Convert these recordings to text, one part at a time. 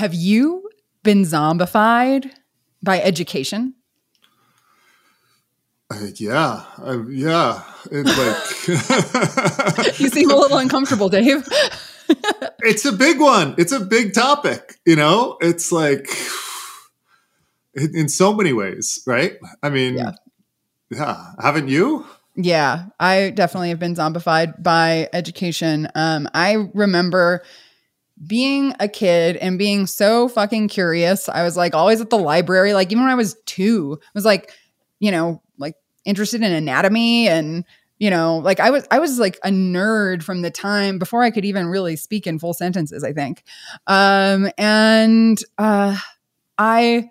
Have you been zombified by education? Uh, yeah, uh, yeah. It's like you seem a little uncomfortable, Dave. it's a big one. It's a big topic. You know, it's like in, in so many ways, right? I mean, yeah. yeah. Haven't you? Yeah, I definitely have been zombified by education. Um, I remember being a kid and being so fucking curious. I was like always at the library. Like even when I was two, I was like, you know, like interested in anatomy and you know, like I was I was like a nerd from the time before I could even really speak in full sentences, I think. Um and uh I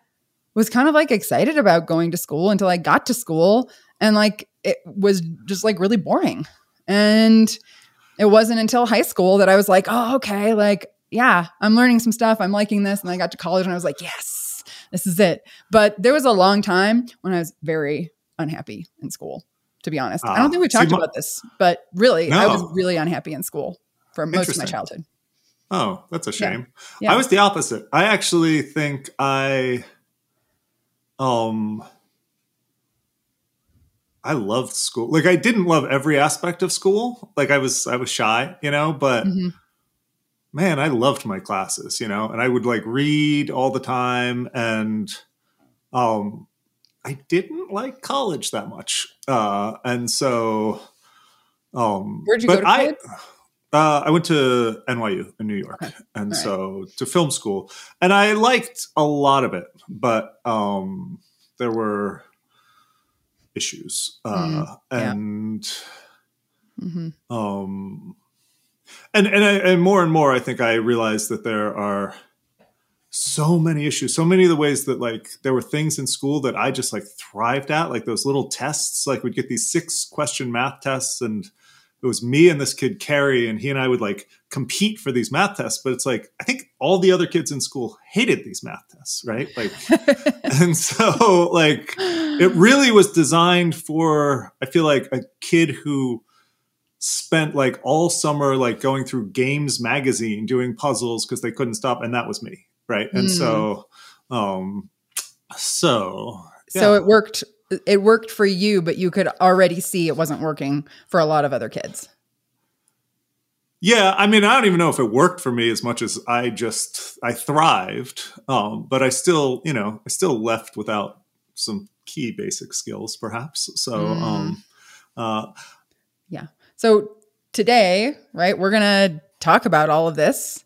was kind of like excited about going to school until I got to school and like it was just like really boring. And it wasn't until high school that I was like, oh, okay, like, yeah, I'm learning some stuff. I'm liking this. And I got to college and I was like, yes, this is it. But there was a long time when I was very unhappy in school, to be honest. Uh, I don't think we talked see, about this, but really, no. I was really unhappy in school for most of my childhood. Oh, that's a shame. Yeah. Yeah. I was the opposite. I actually think I um I loved school. Like I didn't love every aspect of school. Like I was I was shy, you know, but mm-hmm. Man, I loved my classes, you know, and I would like read all the time and um I didn't like college that much. Uh and so um Where'd you go to college? I, uh, I went to NYU in New York, okay. and so to film school, and I liked a lot of it, but um, there were issues, uh, mm, yeah. and mm-hmm. um, and and, I, and more and more, I think I realized that there are so many issues, so many of the ways that like there were things in school that I just like thrived at, like those little tests, like we'd get these six question math tests and it was me and this kid Carrie, and he and I would like compete for these math tests. But it's like I think all the other kids in school hated these math tests, right? Like, and so like it really was designed for I feel like a kid who spent like all summer like going through Games magazine doing puzzles because they couldn't stop, and that was me, right? And mm. so, um, so yeah. so it worked it worked for you, but you could already see it wasn't working for a lot of other kids. Yeah, I mean, I don't even know if it worked for me as much as I just I thrived, um, but I still, you know, I still left without some key basic skills, perhaps. So, mm. um, uh, yeah. So today, right, we're gonna talk about all of this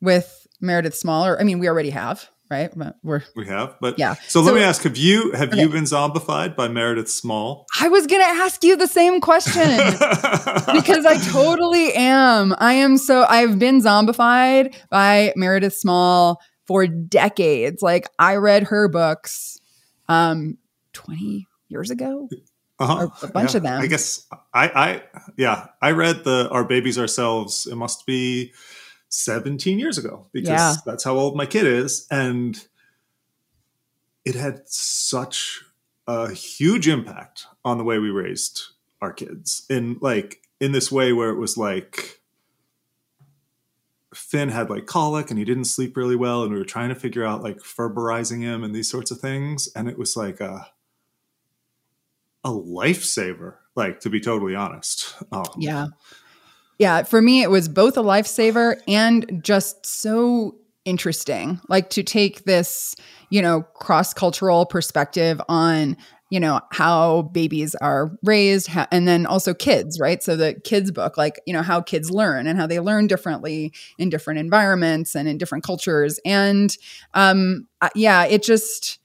with Meredith Smaller. I mean, we already have, right? We're we have, but yeah. So, so let me ask: Have you have okay. you been zombified by Meredith Small? I was going to ask you the same question because I totally am. I am so I've been zombified by Meredith Small for decades. Like I read her books um 20 years ago. Uh-huh. a bunch yeah. of them. I guess I I yeah, I read the Our Babies Ourselves. It must be 17 years ago because yeah. that's how old my kid is. And it had such a huge impact on the way we raised our kids in like in this way where it was like Finn had like colic and he didn't sleep really well and we were trying to figure out like ferberizing him and these sorts of things and it was like a a lifesaver like to be totally honest um, yeah yeah, for me, it was both a lifesaver and just so interesting. Like to take this, you know, cross cultural perspective on, you know, how babies are raised and then also kids, right? So the kids book, like, you know, how kids learn and how they learn differently in different environments and in different cultures. And um, yeah, it just,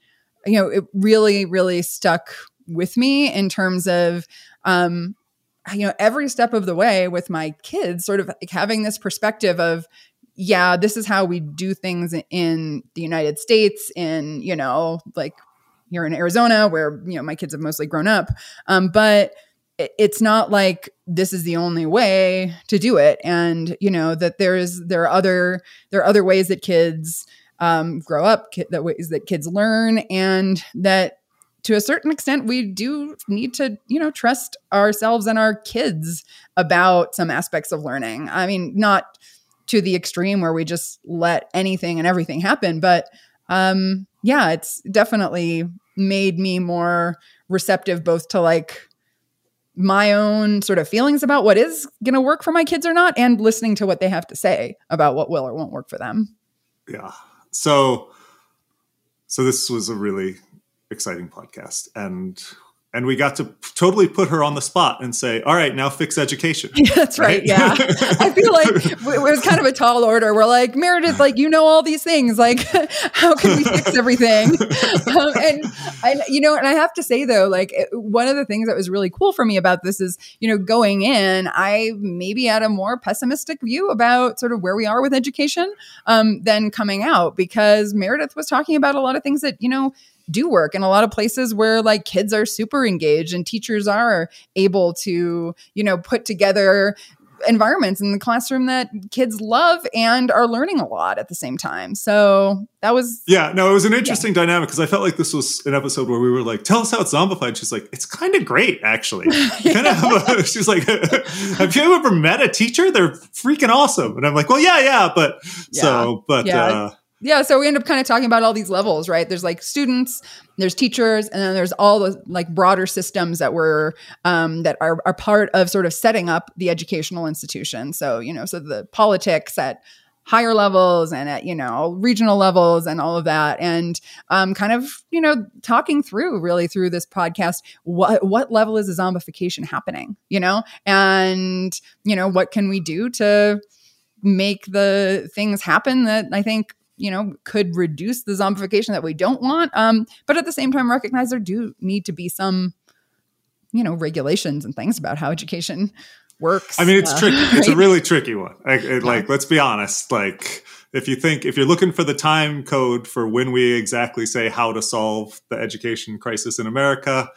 you know, it really, really stuck with me in terms of, um, you know, every step of the way with my kids, sort of like having this perspective of, yeah, this is how we do things in the United States, in, you know, like here in Arizona, where, you know, my kids have mostly grown up. Um, but it's not like this is the only way to do it. And, you know, that there's, there are other, there are other ways that kids um, grow up, that ways that kids learn, and that to a certain extent we do need to you know trust ourselves and our kids about some aspects of learning i mean not to the extreme where we just let anything and everything happen. But um, yeah, it's definitely made me more receptive both to like my own sort of feelings about what is going to work for my kids or not and listening to what they have to say about what will or won't work for them. Yeah. So so this was a really exciting podcast and and we got to totally put her on the spot and say, "All right, now fix education." That's right. right yeah, I feel like it was kind of a tall order. We're like Meredith, like you know all these things. Like, how can we fix everything? Um, and I, you know, and I have to say though, like one of the things that was really cool for me about this is, you know, going in, I maybe had a more pessimistic view about sort of where we are with education um, than coming out because Meredith was talking about a lot of things that you know do work in a lot of places where like kids are super engaged and teachers are able to, you know, put together environments in the classroom that kids love and are learning a lot at the same time. So that was yeah, no, it was an interesting yeah. dynamic because I felt like this was an episode where we were like, "Tell us how it's zombified." She's like, "It's kind of great, actually." kind of. A, she's like, "Have you ever met a teacher? They're freaking awesome." And I'm like, "Well, yeah, yeah, but yeah. so, but." Yeah. Uh, yeah so we end up kind of talking about all these levels right? There's like students there's teachers and then there's all the like broader systems that were um, that are, are part of sort of setting up the educational institution. So you know so the politics at higher levels and at you know regional levels and all of that. And um, kind of you know talking through really through this podcast what what level is the zombification happening you know? And you know what can we do to make the things happen that i think you know could reduce the zombification that we don't want um, but at the same time recognize there do need to be some you know regulations and things about how education works i mean it's uh, tricky right? it's a really tricky one yeah. like let's be honest like if you think if you're looking for the time code for when we exactly say how to solve the education crisis in america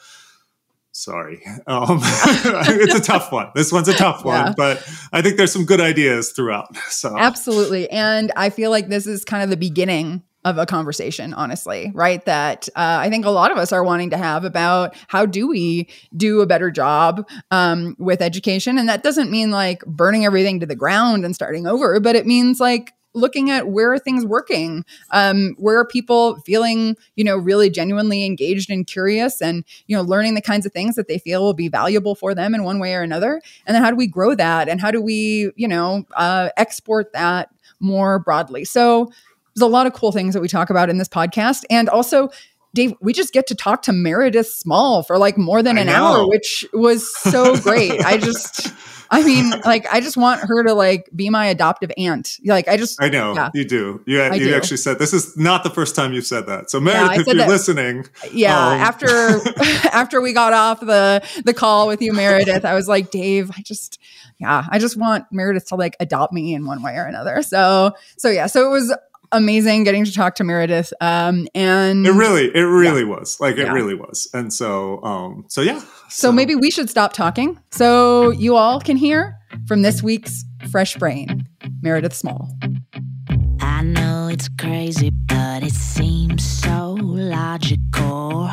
sorry. Um, it's a tough one. This one's a tough one, but I think there's some good ideas throughout. So absolutely, and I feel like this is kind of the beginning of a conversation, honestly, right? That uh, I think a lot of us are wanting to have about how do we do a better job um, with education, and that doesn't mean like burning everything to the ground and starting over, but it means like looking at where are things working um, where are people feeling you know really genuinely engaged and curious and you know learning the kinds of things that they feel will be valuable for them in one way or another? And then how do we grow that? And how do we you know uh, export that more broadly? So there's a lot of cool things that we talk about in this podcast. And also Dave, we just get to talk to Meredith Small for like more than an hour, which was so great. I just I mean, like, I just want her to like be my adoptive aunt. Like, I just, I know yeah. you do. You, you do. actually said this is not the first time you've said that. So, Meredith, yeah, if you're that, listening, yeah. Um, after after we got off the the call with you, Meredith, I was like, Dave, I just, yeah, I just want Meredith to like adopt me in one way or another. So, so yeah, so it was amazing getting to talk to Meredith. Um, and it really, it really yeah. was like, it yeah. really was. And so, um, so yeah. So. so maybe we should stop talking so you all can hear from this week's Fresh Brain, Meredith Small. I know it's crazy, but it seems so logical.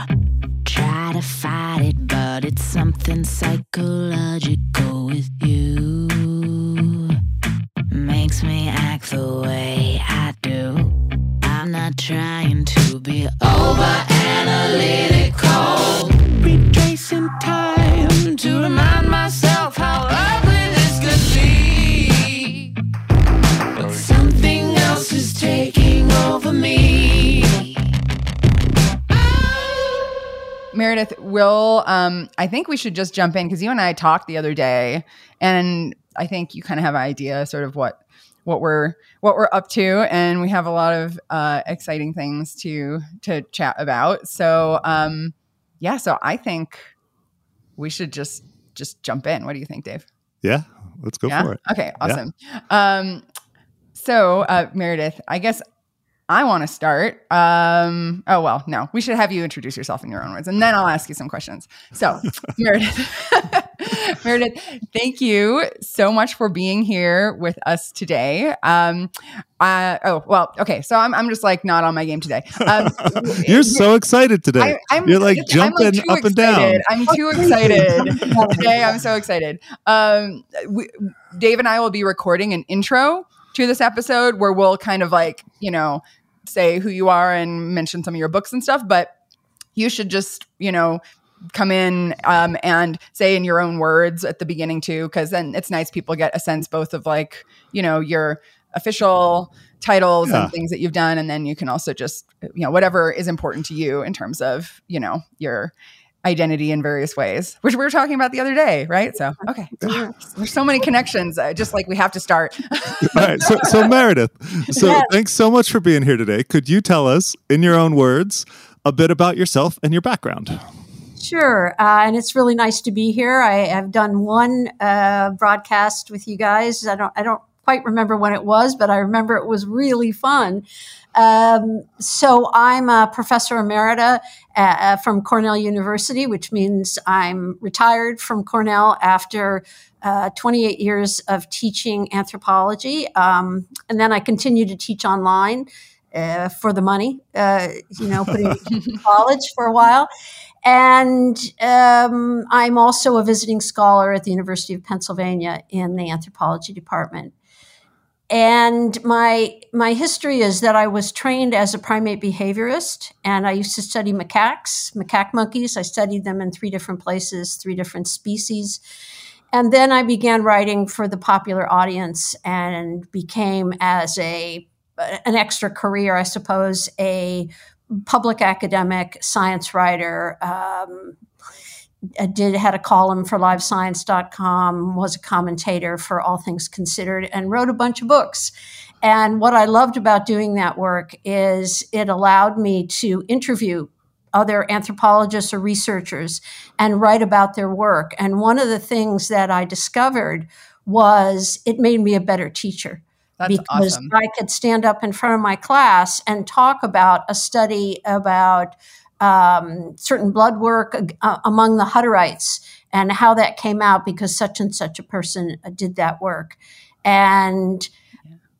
Try to fight it, but it's something psychological with you. Makes me act the way I do. I'm not trying to be over analytical. Retracing time to remind myself how ugly this could be. But something else is taking over me. Meredith, will um, I think we should just jump in because you and I talked the other day, and I think you kind of have an idea, sort of what what we're what we're up to, and we have a lot of uh, exciting things to to chat about. So um, yeah, so I think we should just just jump in. What do you think, Dave? Yeah, let's go yeah? for it. Okay, awesome. Yeah. Um, so uh, Meredith, I guess I want to start. Um, oh, well, no, we should have you introduce yourself in your own words and then I'll ask you some questions. So, Meredith, Meredith, thank you so much for being here with us today. Um, uh, oh, well, okay. So I'm, I'm just like not on my game today. Um, You're so excited today. I, am You're like jumping like up excited. and down. I'm too excited today. I'm so excited. Um, we, Dave and I will be recording an intro to this episode where we'll kind of like, you know, say who you are and mention some of your books and stuff, but you should just, you know, come in um, and say in your own words at the beginning too, because then it's nice people get a sense both of like, you know, your official titles yeah. and things that you've done, and then you can also just, you know, whatever is important to you in terms of, you know, your identity in various ways, which we were talking about the other day, right? So, okay, there's so many connections. Uh, just like we have to start. All right, so, so Meredith, so yes. thanks so much for being here today. Could you tell us, in your own words, a bit about yourself and your background? Sure, uh, and it's really nice to be here. I have done one uh, broadcast with you guys. I don't, I don't quite remember when it was, but I remember it was really fun. Um, so I'm a professor emerita uh, uh, from Cornell University, which means I'm retired from Cornell after uh, 28 years of teaching anthropology. Um, and then I continue to teach online uh, for the money, uh, you know, putting college for a while. And um, I'm also a visiting scholar at the University of Pennsylvania in the anthropology department. And my my history is that I was trained as a primate behaviorist, and I used to study macaques, macaque monkeys. I studied them in three different places, three different species. And then I began writing for the popular audience and became as a an extra career, I suppose, a public academic science writer, um, I did had a column for livescience.com, was a commentator for All Things Considered, and wrote a bunch of books. And what I loved about doing that work is it allowed me to interview other anthropologists or researchers and write about their work. And one of the things that I discovered was it made me a better teacher. That's because awesome. I could stand up in front of my class and talk about a study about um, certain blood work uh, among the Hutterites and how that came out because such and such a person did that work. And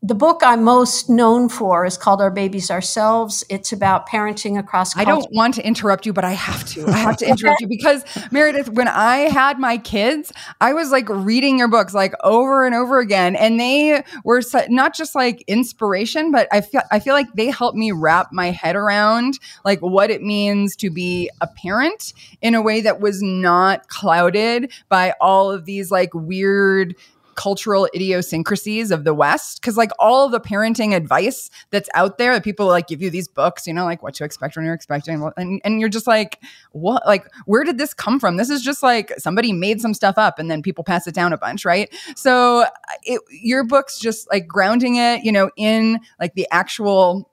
the book I'm most known for is called Our Babies Ourselves. It's about parenting across. Culture. I don't want to interrupt you, but I have to. I have to interrupt you because Meredith, when I had my kids, I was like reading your books like over and over again, and they were not just like inspiration, but I feel I feel like they helped me wrap my head around like what it means to be a parent in a way that was not clouded by all of these like weird cultural idiosyncrasies of the West. Cause like all the parenting advice that's out there that people like give you these books, you know, like what to expect when you're expecting. And, and you're just like, what, like, where did this come from? This is just like somebody made some stuff up and then people pass it down a bunch. Right. So uh, it, your book's just like grounding it, you know, in like the actual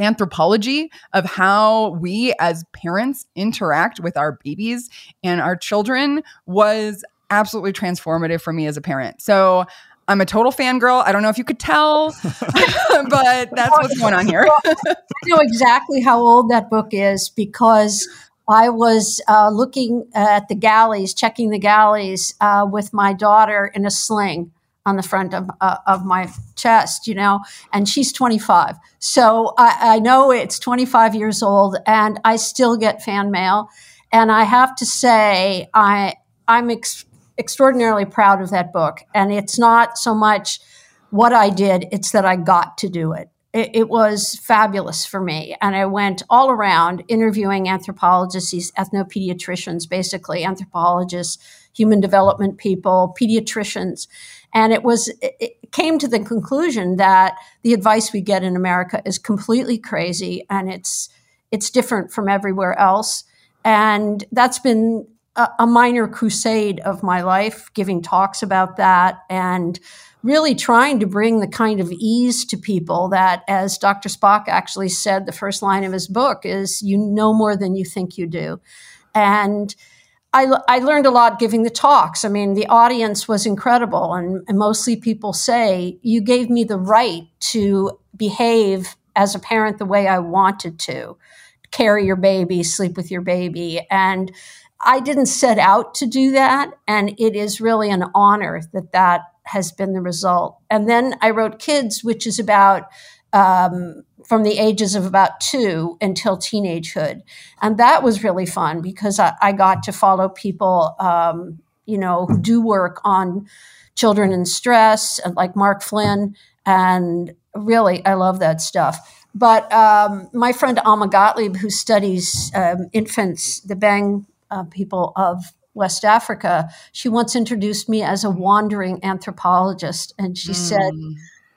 anthropology of how we as parents interact with our babies and our children was absolutely transformative for me as a parent. So I'm a total fangirl. I don't know if you could tell, but that's what's going on here. I know exactly how old that book is because I was uh, looking at the galleys, checking the galleys uh, with my daughter in a sling on the front of, uh, of my chest, you know, and she's 25. So I, I know it's 25 years old and I still get fan mail. And I have to say, I, I'm ex- extraordinarily proud of that book. And it's not so much what I did, it's that I got to do it. It, it was fabulous for me. And I went all around interviewing anthropologists, ethnopediatricians, basically anthropologists, human development people, pediatricians. And it was, it came to the conclusion that the advice we get in America is completely crazy and it's, it's different from everywhere else. And that's been a, a minor crusade of my life, giving talks about that and really trying to bring the kind of ease to people that, as Dr. Spock actually said, the first line of his book is, You know more than you think you do. And I, I learned a lot giving the talks. I mean, the audience was incredible. And, and mostly people say, You gave me the right to behave as a parent the way I wanted to carry your baby, sleep with your baby. And I didn't set out to do that. And it is really an honor that that has been the result. And then I wrote Kids, which is about um, from the ages of about two until teenagehood. And that was really fun because I, I got to follow people, um, you know, who do work on children in stress, like Mark Flinn. And really, I love that stuff. But um, my friend Alma Gottlieb, who studies um, infants, the Beng uh, people of West Africa, she once introduced me as a wandering anthropologist. And she mm. said,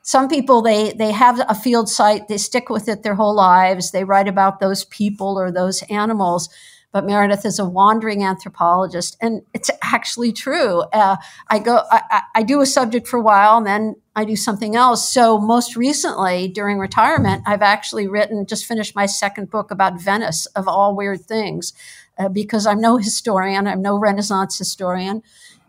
some people they they have a field site they stick with it their whole lives they write about those people or those animals but meredith is a wandering anthropologist and it's actually true uh, i go I, I, do a subject for a while and then i do something else so most recently during retirement i've actually written just finished my second book about venice of all weird things uh, because i'm no historian i'm no renaissance historian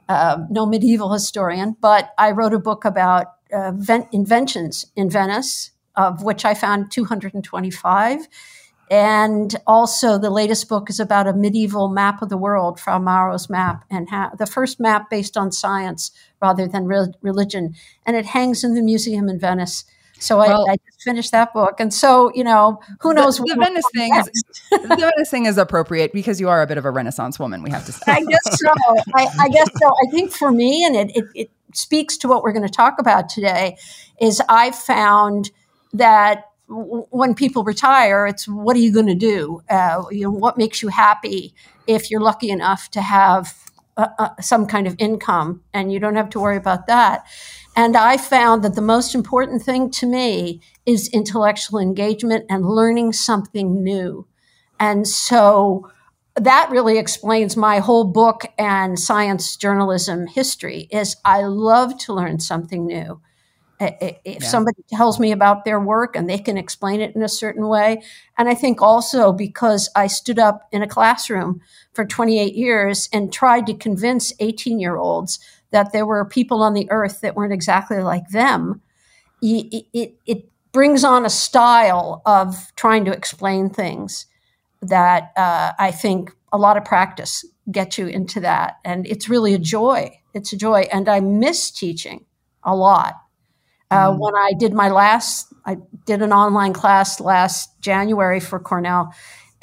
uh, no medieval historian but i wrote a book about uh, inventions in Venice, of which I found 225. And also, the latest book is about a medieval map of the world, Fra Mauro's map, and the first map based on science rather than re- religion. And it hangs in the museum in Venice. So well, I, I, just finished that book, and so you know, who knows? The, the Venice thing is the Venice thing is appropriate because you are a bit of a Renaissance woman. We have to say. I guess so. I, I, guess so. I think for me, and it, it, it speaks to what we're going to talk about today is I found that w- when people retire, it's what are you going to do? Uh, you know, what makes you happy if you're lucky enough to have uh, uh, some kind of income and you don't have to worry about that. And I found that the most important thing to me is intellectual engagement and learning something new. And so that really explains my whole book and science journalism history is i love to learn something new if yeah. somebody tells me about their work and they can explain it in a certain way and i think also because i stood up in a classroom for 28 years and tried to convince 18 year olds that there were people on the earth that weren't exactly like them it, it, it brings on a style of trying to explain things that uh, I think a lot of practice gets you into that. And it's really a joy. It's a joy. And I miss teaching a lot. Uh, mm. When I did my last, I did an online class last January for Cornell.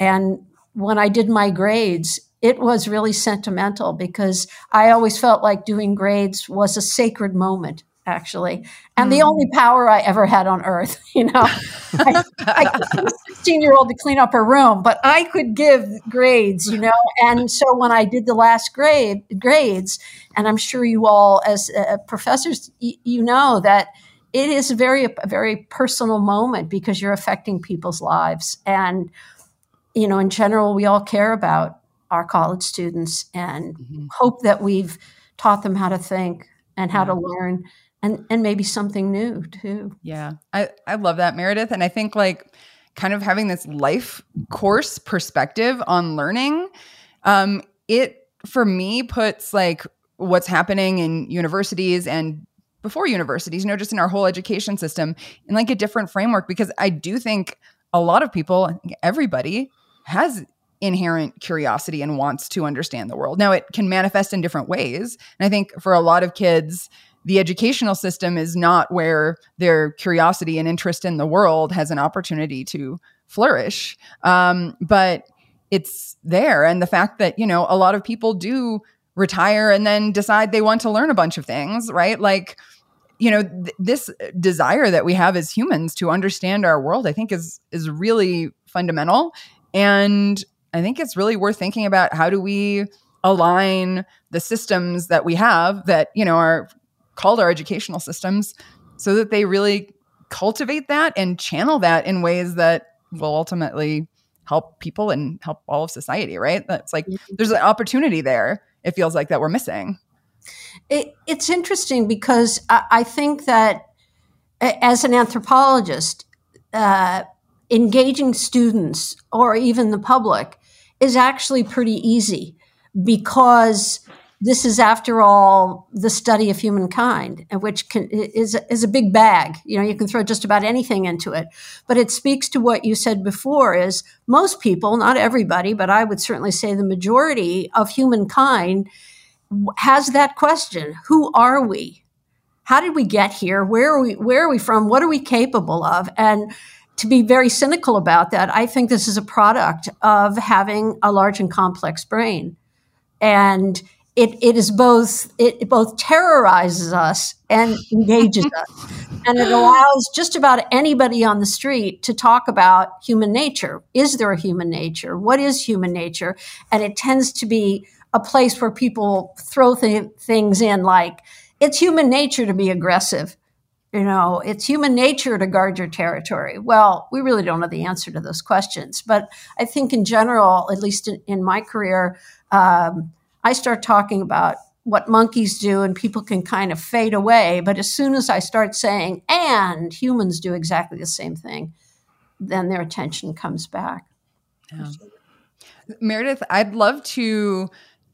And when I did my grades, it was really sentimental because I always felt like doing grades was a sacred moment actually, and mm. the hmm. only power I ever had on earth. You know, I, I 16 year old to clean up her room, but I could give grades. You know, and so when I did the last grade grades, and I'm sure you all as uh, professors, y- you know that it is a very a very personal moment because you're affecting people's lives, and you know, in general, we all care about our college students and mm-hmm. hope that we've taught them how to think and how to learn and and maybe something new too. Yeah. I I love that Meredith and I think like kind of having this life course perspective on learning um it for me puts like what's happening in universities and before universities, you know, just in our whole education system in like a different framework because I do think a lot of people, everybody has inherent curiosity and wants to understand the world. Now it can manifest in different ways. And I think for a lot of kids, the educational system is not where their curiosity and interest in the world has an opportunity to flourish. Um, but it's there. And the fact that, you know, a lot of people do retire and then decide they want to learn a bunch of things, right? Like, you know, th- this desire that we have as humans to understand our world, I think is is really fundamental. And I think it's really worth thinking about how do we align the systems that we have that, you know, are called our educational systems so that they really cultivate that and channel that in ways that will ultimately help people and help all of society right that's like mm-hmm. there's an opportunity there it feels like that we're missing it, it's interesting because I, I, think that as an anthropologist uh, engaging students or even the public is actually pretty easy because this is, after all, the study of humankind, which can, is is a big bag. You know, you can throw just about anything into it. But it speaks to what you said before: is most people, not everybody, but I would certainly say the majority of humankind has that question: Who are we? How did we get here? Where are we? Where are we from? What are we capable of? And to be very cynical about that, I think this is a product of having a large and complex brain. And it, it is both it, both terrorizes us and engages us. And it allows just about anybody on the street to talk about human nature. Is there a human nature? What is human nature? And it tends to be a place where people throw th- things in like it's human nature to be aggressive you know it's human nature to guard your territory well we really don't know the answer to those questions but i think in general at least in, in my career um, I start talking about what monkeys do and people can kind of fade away. But as soon as I start saying, and humans do exactly the same thing, then their attention comes back. Yeah. Meredith, I'd love to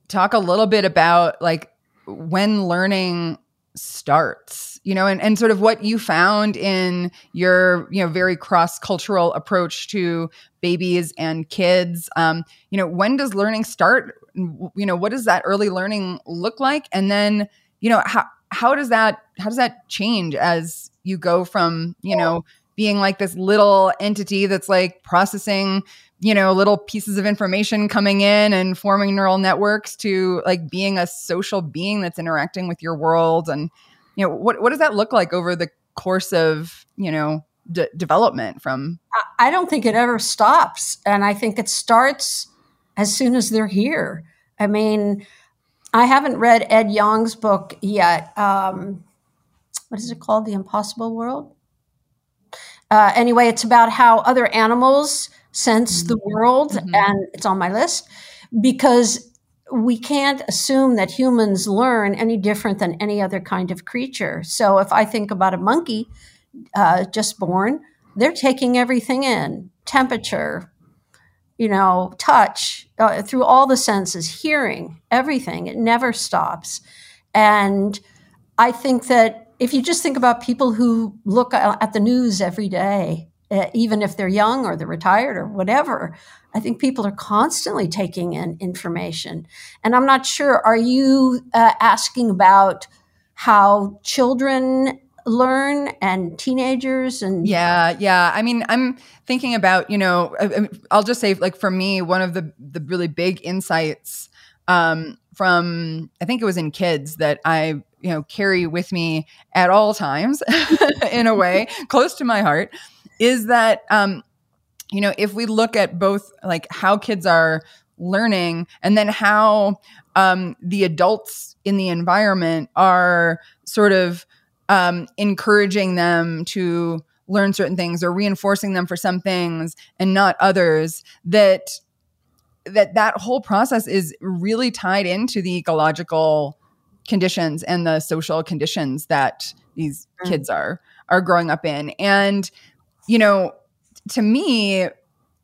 talk a little bit about like when learning starts you know and, and sort of what you found in your you know very cross-cultural approach to babies and kids. Um, you know when does learning start? You know what does that early learning look like? And then you know how how does that how does that change as you go from you know being like this little entity that's like processing you know little pieces of information coming in and forming neural networks to like being a social being that's interacting with your world and you know what what does that look like over the course of you know d- development from? I don't think it ever stops and i think it starts as soon as they're here. I mean i haven't read ed yong's book yet um, what is it called? The impossible world? Uh, anyway it's about how other animals sense the mm-hmm. world, mm-hmm. and it's on my list because we can't assume that humans learn any different than any other kind of creature. So if I think about a monkey uh, just born, they're taking everything in temperature, you know, touch, uh, through all the senses, hearing, everything. It never stops. And I think that if you just think about people who look at the news every day, even if they're young or they're retired or whatever. I think people are constantly taking in information. And I'm not sure, are you uh, asking about how children learn and teenagers and yeah yeah i mean i'm thinking about you know i'll just say like for me one of the the really big insights um from i think it was in kids that i you know carry with me at all times in a way close to my heart is that um, you know if we look at both like how kids are learning and then how um, the adults in the environment are sort of um, encouraging them to learn certain things or reinforcing them for some things and not others that that that whole process is really tied into the ecological conditions and the social conditions that these mm. kids are are growing up in and you know, to me,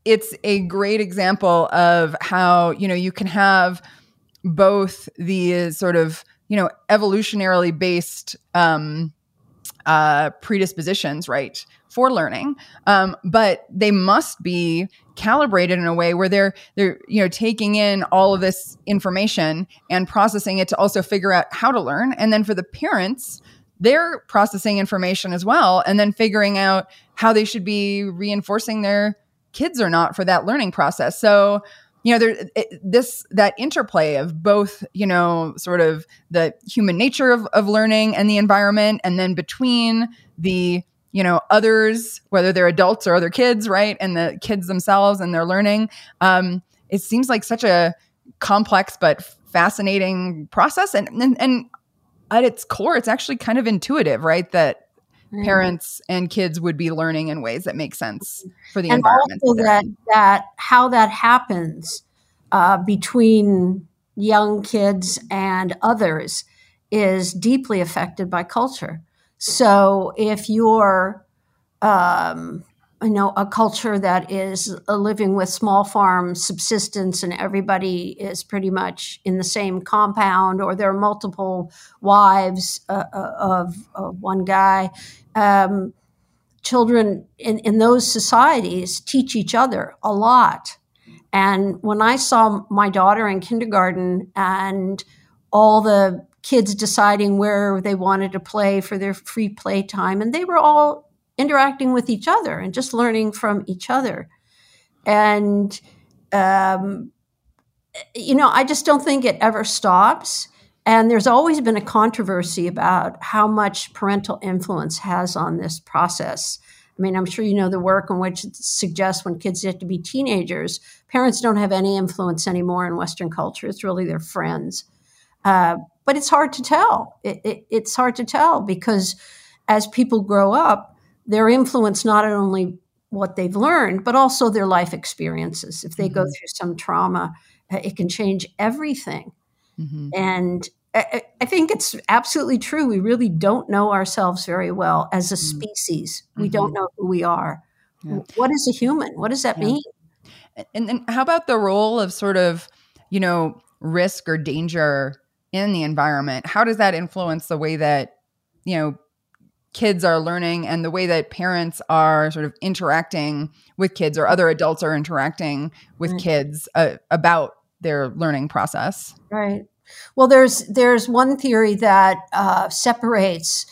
it's a great example of how, you know, you can have both these sort of, you know, evolutionarily based um, uh, predispositions, right, for learning, um, but they must be calibrated in a way where they're they're you know taking in all of this information and processing it to also figure out how to learn, and then for the parents they're processing information as well and then figuring out how they should be reinforcing their kids or not for that learning process. So you know there it, this that interplay of both you know sort of the human nature of, of learning and the environment and then between the you know others whether they're adults or other kids right and the kids themselves and their learning um, it seems like such a complex but fascinating process and, and and at its core, it's actually kind of intuitive, right? That mm. parents and kids would be learning in ways that make sense for the and environment. Also that that how that happens uh, between young kids and others is deeply affected by culture. So if you're um, you know a culture that is living with small farm subsistence and everybody is pretty much in the same compound or there are multiple wives uh, uh of, of, one guy. Um, children in, in those societies teach each other a lot. And when i saw my daughter in kindergarten and all the kids deciding where they wanted to play for their free play time and they were all interacting with each other and just learning from each other. And um, you know, I just don't think it ever stops. And there's always been a controversy about how much parental influence has on this process. I mean, I'm sure you know the work in which it suggests when kids get to be teenagers, parents don't have any influence anymore in Western culture. It's really their friends. Uh, but it's hard to tell. It, it, it's hard to tell because as people grow up, their influence not only what they've learned, but also their life experiences. If they mm-hmm. go through some trauma, uh, it can change everything. Mm-hmm. And I, I, think it's absolutely true. We really don't know ourselves very well as a mm-hmm. species. Mm-hmm. We don't know who we are. Yeah. What is a human? What does that yeah. mean? And, and how about the role of sort of, you know, risk or danger in the environment? How does that influence the way that, you know, kids are learning and the way that parents are sort of interacting with kids or other adults are interacting with kids uh, about their learning process? Right. Well, there's there's one theory that uh, separates,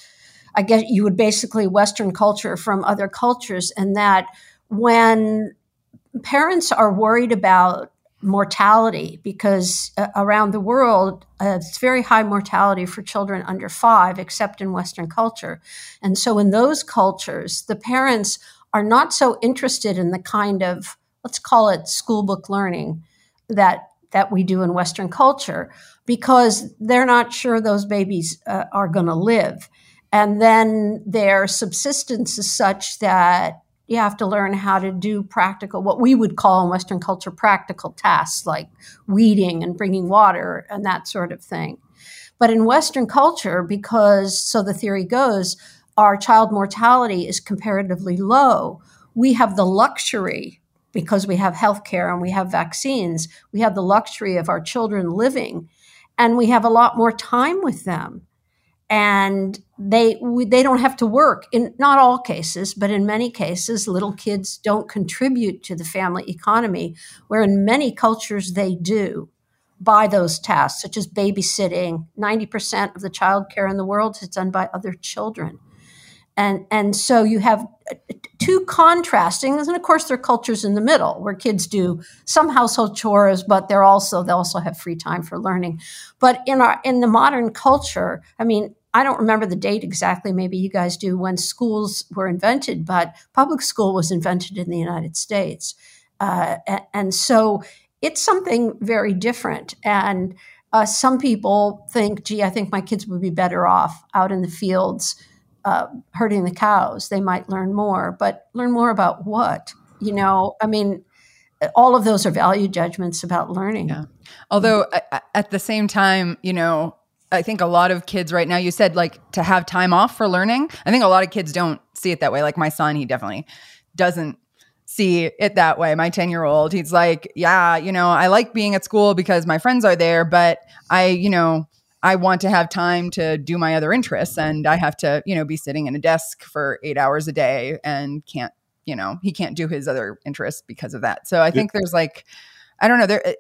I guess you would basically Western culture from other cultures, and that when parents are worried about mortality, because uh, around the world uh, it's very high mortality for children under five, except in Western culture, and so in those cultures, the parents are not so interested in the kind of let's call it school book learning that that we do in Western culture because they're not sure those babies uh, are going to live. And then their subsistence is such that you have to learn how to do practical, what we would call in Western culture practical tasks like weeding and bringing water and that sort of thing. But in Western culture, because so the theory goes, our child mortality is comparatively low, we have the luxury because we have healthcare and we have vaccines, we have the luxury of our children living and we have a lot more time with them. And they they don't have to work in not all cases, but in many cases, little kids don't contribute to the family economy, where in many cultures they do by those tasks, such as babysitting. Ninety percent of the child care in the world is done by other children and and so you have two contrasting. And of course there are cultures in the middle where kids do some household chores but they're also they also have free time for learning. But in our in the modern culture i mean i don't remember the date exactly. Maybe you guys do when schools were invented but public school was invented in the united states. Uh, and, and, so it's something very different. And uh, some people think gee i think my kids would be better off out in the fields uh, herding the cows. They might learn more, but learn more about what? You know, I mean, all of those are value judgments about learning. Yeah. Although at the same time, you know, I think a lot of kids right now, you said like to have time off for learning. I think a lot of kids don't see it that way. Like my son, he definitely doesn't see it that way. My 10 year old, he's like, yeah, you know, I like being at school because my friends are there, but I, you know, I want to have time to do my other interests and I have to, you know, be sitting in a desk for 8 hours a day and can't, you know, he can't do his other interests because of that. So I think there's like I don't know, there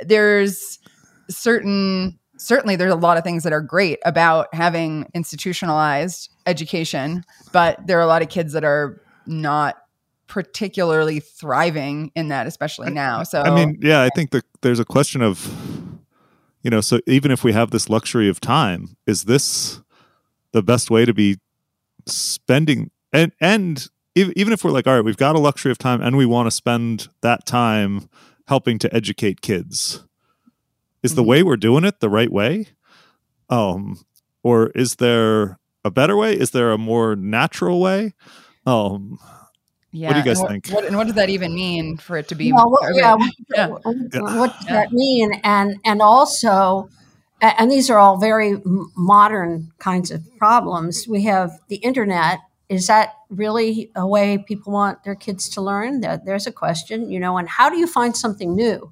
there's certain certainly there's a lot of things that are great about having institutionalized education, but there are a lot of kids that are not particularly thriving in that especially now. So I mean, yeah, I think that there's a question of you know so even if we have this luxury of time is this the best way to be spending and and even if we're like all right we've got a luxury of time and we want to spend that time helping to educate kids is the mm-hmm. way we're doing it the right way? Um or is there a better way? Is there a more natural way? Um yeah. What do you guys and think? What, and what does that even mean for it to be? Well, what, yeah, what, yeah. what, what does yeah. that mean? And and also, and these are all very modern kinds of problems. We have the internet. Is that really a way people want their kids to learn? There's a question, you know. And how do you find something new,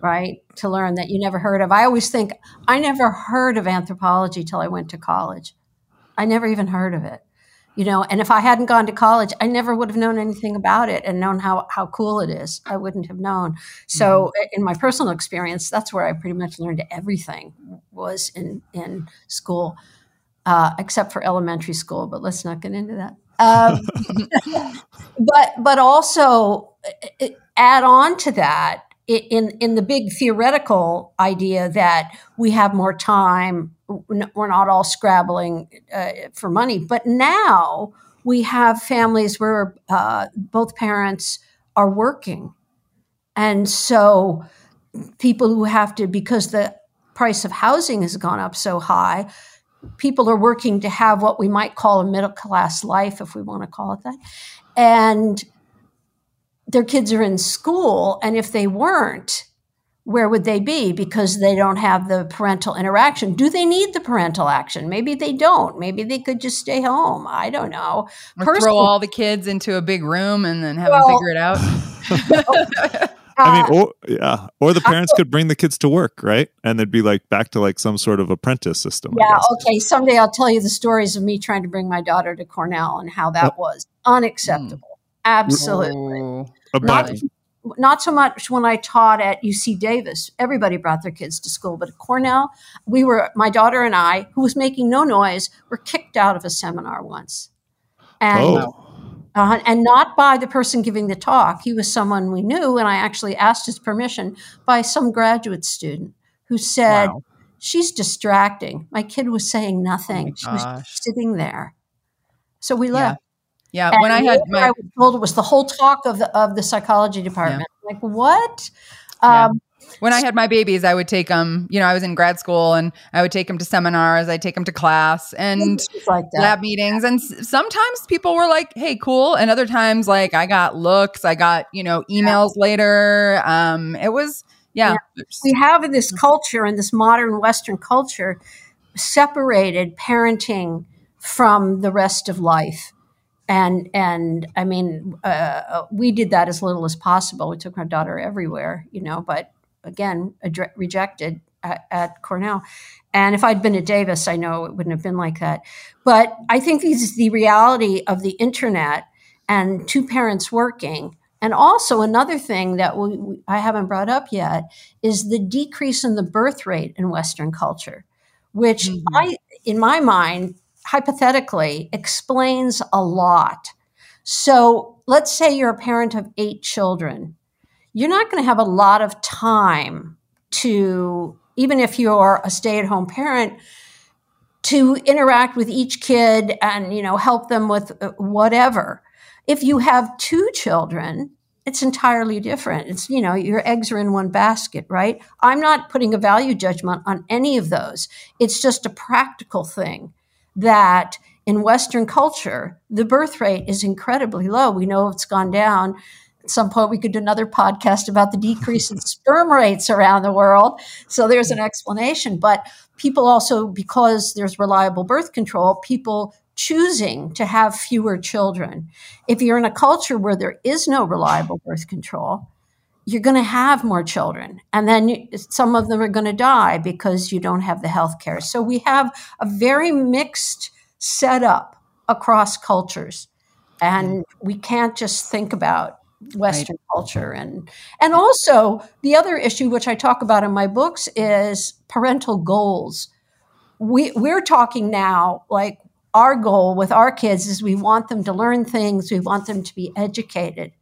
right, to learn that you never heard of? I always think I never heard of anthropology till I went to college. I never even heard of it you know and if i hadn't gone to college i never would have known anything about it and known how, how cool it is. I wouldn't have known. So mm-hmm. in my personal experience that's where i pretty much learned everything was in in school uh, except for elementary school but let's not get into that. Um, but but also add on to that in in the big theoretical idea that we have more time, we're not all scrabbling uh, for money. But now we have families where uh, both parents are working, and so people who have to because the price of housing has gone up so high. People are working to have what we might call a middle class life, if we want to call it that. And their kids are in school, and if they weren't, where would they be because they don't have the parental interaction do they need the parental action maybe they don't maybe they could just stay home i don't know or throw all the kids into a big room and then have well, them figure it out I mean, uh, or yeah, or the parents could bring the kids to work, right? And they'd be like back to like some sort of apprentice system. Yeah, okay. Someday I'll tell you the stories of me trying to bring my daughter to Cornell and how that was hmm. unacceptable. Absolutely. Oh, not, not so much when I taught at UC Davis. Everybody brought their kids to school, but at Cornell, we were my daughter and I, who was making no noise, were kicked out of a seminar once, and oh. uh, and not by the person giving the talk. He was someone we knew, and I actually asked his permission by some graduate student who said. Wow. She's distracting. My kid was saying nothing. Oh she was sitting there. So we left. Yeah, and when I had my, I was told it was the whole talk of the of the psychology department. Yeah. Like what? Yeah. Um, when I had my babies, I would take them. You know, I was in grad school, and I would take them to seminars. I take them to class and like lab meetings. And sometimes people were like, "Hey, cool," and other times, like, I got looks. I got you know emails yeah. later. Um, it was yeah. yeah. We have in this culture, in this modern Western culture, separated parenting from the rest of life and and I mean, uh, we did that as little as possible. We took my daughter everywhere, you know, but again, ad- rejected at, at, Cornell. And if I'd been at Davis, I know it wouldn't have been like that. But I think this is the reality of the internet and two parents working. And also another thing that we, we, I haven't brought up yet is the decrease in the birth rate in Western culture, which mm-hmm. I, in my mind, hypothetically explains a lot. So let's say you're a parent of eight children. You're not going to have a lot of time to, even if you're a stay at home parent, to interact with each kid and you know help them with uh, whatever. If you have two children it's entirely different. It's you know your eggs are in one basket right? I'm not putting a value judgment on any of those. It's just a practical thing that in Western culture, the birth rate is incredibly low. We know it's gone down. At some point, we could do another podcast about the decrease in sperm rates around the world. So there's an explanation. But people also, because there's reliable birth control, people choosing to have fewer children. If you're in a culture where there is no reliable birth control, you're going to have more children and then some of them are going to die because you don't have the health care. So we have a very mixed setup across cultures and we can't just think about western right. culture and and also the other issue which i talk about in my books is parental goals. We we're talking now like our goal with our kids is we want them to learn things we want them to be educated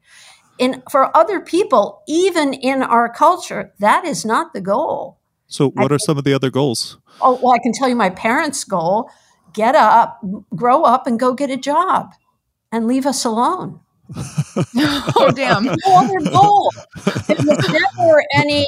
in for other people, even in our culture, that is not the goal. So, what I, are some of the other goals? Oh, well, I can tell you my parents' goal: get up, grow up, and go get a job, and leave us alone. oh, damn! No other goal. There was never any,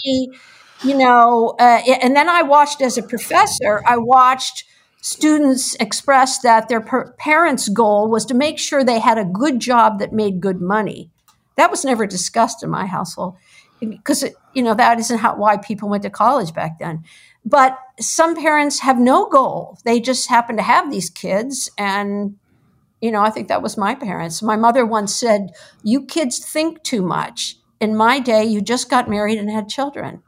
you know. Uh, and then I watched as a professor. I watched students express that their per- parents' goal was to make sure they had a good job that made good money. That was never discussed in my household because you know that isn't how why people went to college back then. But some parents have no goal; they just happen to have these kids, and you know I think that was my parents. My mother once said, "You kids think too much." In my day, you just got married and had children.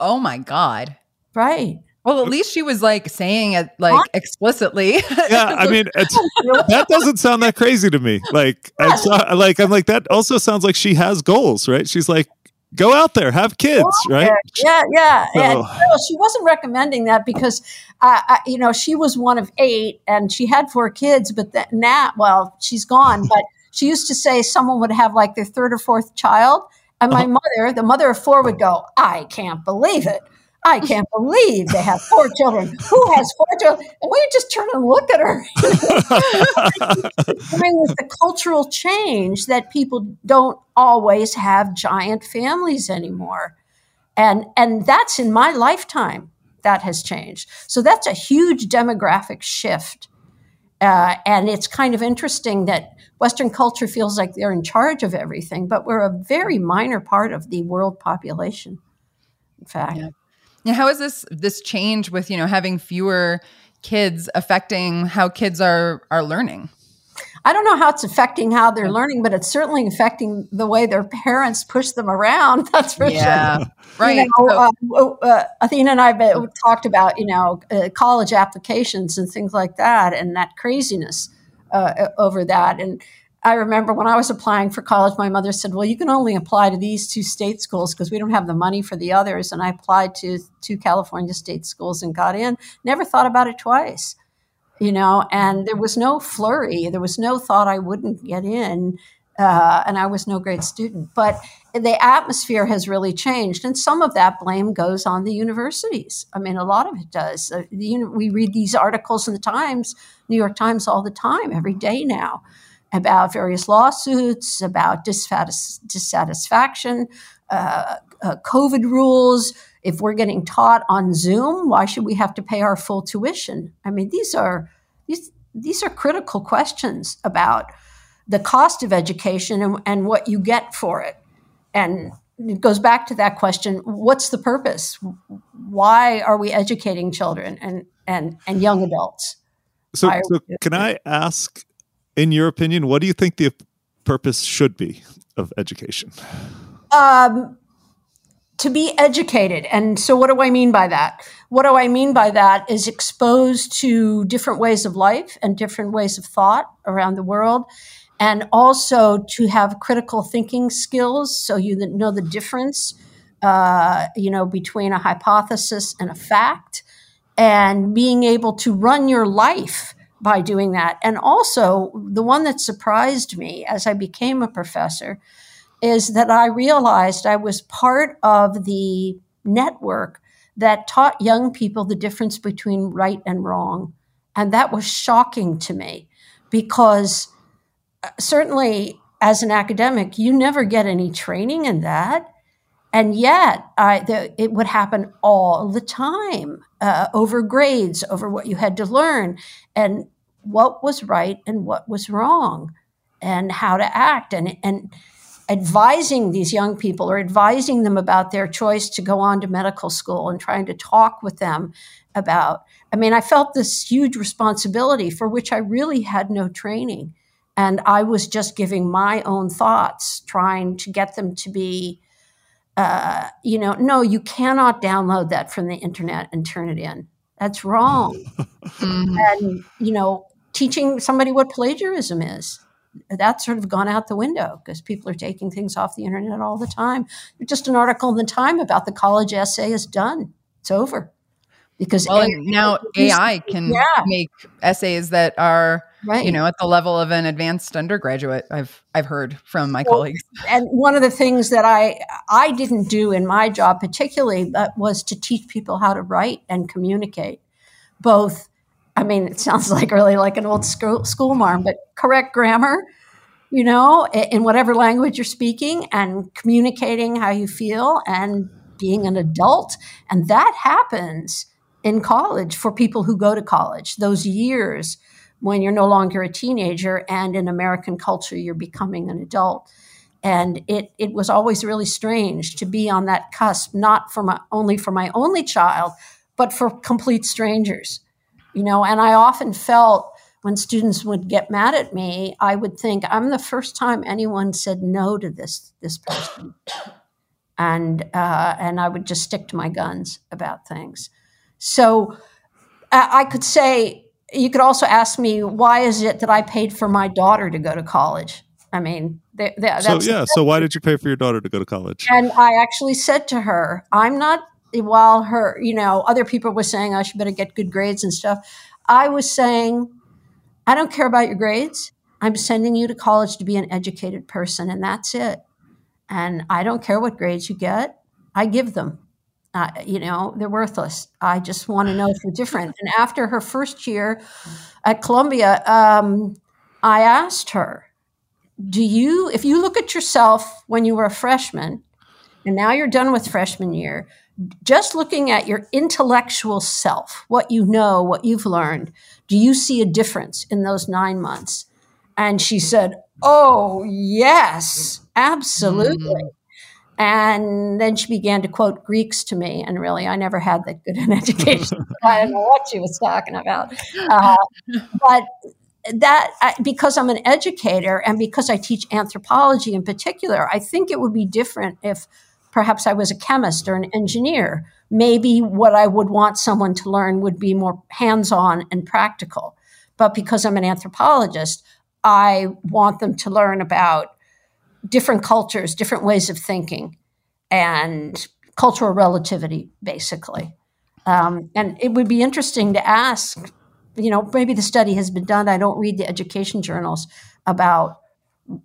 Oh my god! Right. Well, at least she was like saying it like explicitly. yeah, I mean, that doesn't sound that crazy to me. Like, uh, like I'm like that. Also sounds like she has goals, right? She's like, go out there, have kids, right? Yeah, yeah. So. And, she wasn't recommending that because, uh, I, you know, she was one of eight and she had four kids, but that now, well, she's gone. but she used to say someone would have like their third or fourth child And my mother, the mother of four, would go, I can't believe it. I can't believe they have four children. Who has four children? And we just turn and look at her. I mean, with the cultural change that people don't always have giant families anymore. And, and that's in my lifetime that has changed. So that's a huge demographic shift. Uh, and it's kind of interesting that Western culture feels like they're in charge of everything, but we're a very minor part of the world population. In fact. Yeah. Now, how is this this change with you know having fewer kids affecting how kids are are learning? I don't know how it's affecting how they're learning, but it's certainly affecting the way their parents push them around. That's for yeah. sure. Right. You know, uh, uh, Athena and I have talked about, you know, uh, college applications and things like that and that craziness uh, over that. And I remember when I was applying for college, my mother said, Well, you can only apply to these two state schools because we don't have the money for the others. And I applied to two California state schools and got in. Never thought about it twice, you know, and there was no flurry. There was no thought I wouldn't get in. Uh, and I was no great student. But the atmosphere has really changed. And some of that blame goes on the universities. I mean, a lot of it does. Uh, the, we read these articles in the Times, New York Times, all the time, every day now about various lawsuits, about dissatis- dissatisfaction, uh, uh, COVID rules. If we're getting taught on Zoom, why should we have to pay our full tuition? I mean, these are these these are critical questions about the cost of education and, and what you get for it. And it goes back to that question: What's the purpose? Why are we educating children and and and young adults? So, so can I ask in your opinion, what do you think the purpose should be of education? Um, to be educated. And so, what do I mean by that? What do I mean by that is exposed to different ways of life and different ways of thought around the world, and also to have critical thinking skills so you know the difference, uh, you know, between a hypothesis and a fact, and being able to run your life by doing that. And also, the one that surprised me as I became a professor is that I realized I was part of the network that taught young people the difference between right and wrong. And that was shocking to me because uh, certainly as an academic, you never get any training in that. And yet, I, the, it would happen all the time uh, over grades, over what you had to learn, and what was right and what was wrong, and how to act, and and advising these young people or advising them about their choice to go on to medical school and trying to talk with them about. I mean, I felt this huge responsibility for which I really had no training. And I was just giving my own thoughts, trying to get them to be uh, you know, no, you cannot download that from the internet and turn it in. That's wrong. mm-hmm. And, you know, teaching somebody what plagiarism is, that's sort of gone out the window because people are taking things off the internet all the time. Just an article in the Time about the college essay is done. It's over. Because well, now AI can yeah. make essays that are right. you know at the level of an advanced undergraduate i've i've heard from my well, colleagues. and one of the things that i i didn't do in my job particularly was to teach people how to write and communicate. Both i mean it sounds like really like an old school, school marm but correct grammar you know in whatever language you're speaking and communicating how you feel and being an adult. And that happens in college for people who go to college. Those years when you're no longer a teenager and in American culture you're becoming an adult. And it, it was always really strange to be on that cusp, not for my, only for my only child, but for complete strangers. You know, and I often felt when students would get mad at me, I would think, I'm the first time anyone said no to this this person. And uh, and I would just stick to my guns about things. So I could say you could also ask me why is it that I paid for my daughter to go to college? I mean, they, they, so yeah. So why did you pay for your daughter to go to college? And I actually said to her, "I'm not." While her, you know, other people were saying, oh, "I should better get good grades and stuff," I was saying, "I don't care about your grades. I'm sending you to college to be an educated person, and that's it." and I don't care what grades you get. I give them. Uh, you know, they're worthless. I just want to know if you're different. And after her first year at Columbia, um, I asked her, Do you, if you look at yourself when you were a freshman, and now you're done with freshman year, just looking at your intellectual self, what you know, what you've learned, do you see a difference in those nine months? And she said, Oh, yes, absolutely. Mm. And then she began to quote Greeks to me. And really, I never had that good an education. I don't know what she was talking about. Uh, but that, because I'm an educator and because I teach anthropology in particular, I think it would be different if perhaps I was a chemist or an engineer. Maybe what I would want someone to learn would be more hands on and practical. But because I'm an anthropologist, I want them to learn about different cultures, different ways of thinking, and cultural relativity, basically. Um, and it would be interesting to ask, you know, maybe the study has been done. I don't read the education journals about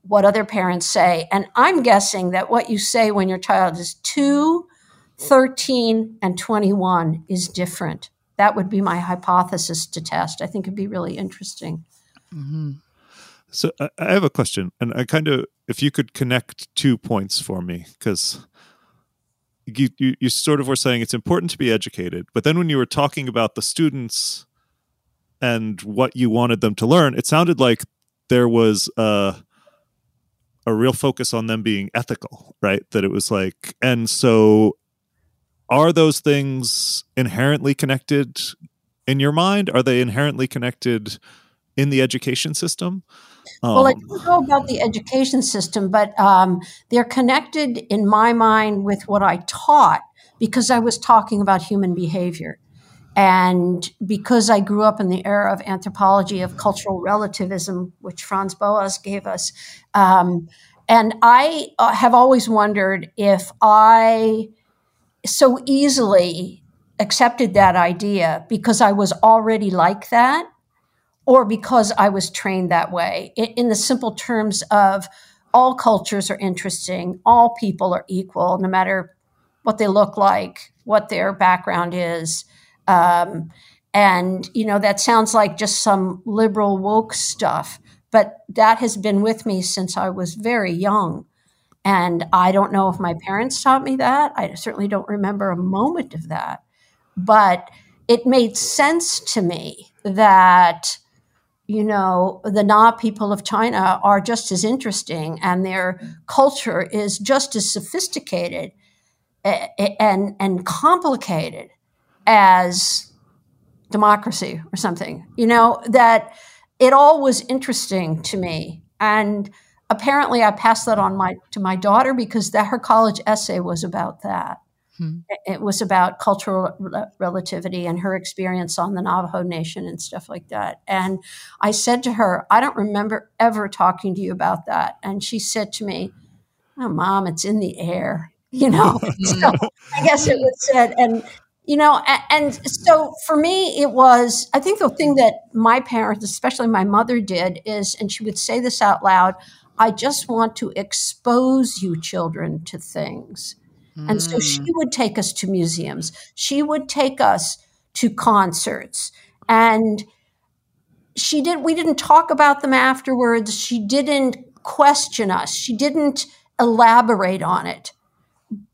what other parents say. And I'm guessing that what you say when your child is 2, 13, and 21 is different. That would be my hypothesis to test. I think it'd be really interesting. Mm-hmm. So I have a question, and I kind of, if you could connect two points for me, because you, you, you sort of were saying it's important to be educated, but then when you were talking about the students and what you wanted them to learn, it sounded like there was a a real focus on them being ethical, right? That it was like, and so are those things inherently connected in your mind? Are they inherently connected in the education system? Um, well, I don't know about the education system, but um, they're connected in my mind with what I taught because I was talking about human behavior. And because I grew up in the era of anthropology of cultural relativism, which Franz Boas gave us, um, and I uh, have always wondered if I so easily accepted that idea because I was already like that or because I was trained that way, in, in, the simple terms of all cultures are interesting, all people are equal, no matter what they look like, what their background is. Um, and, you know, that sounds like just some liberal woke stuff, but that has been with me since I was very young. And I don't know if my parents taught me that. I certainly don't remember a moment of that. But it made sense to me that you know, the Na people of China are just as interesting and their culture is just as sophisticated and, and complicated as democracy or something, you know, that it all was interesting to me. And apparently I passed that on my to my daughter because that her college essay was about that. Hmm. It was about cultural relativity and her experience on the Navajo Nation and stuff like that. And I said to her, I don't remember ever talking to you about that. And she said to me, Oh, mom, it's in the air. You know, so I guess it was said. And, you know, and, and so for me, it was, I think the thing that my parents, especially my mother, did is, and she would say this out loud I just want to expose you children to things and so she mm. would take us to museums. She would take us to concerts. And she did we didn't talk about them afterwards. She didn't question us. She didn't elaborate on it.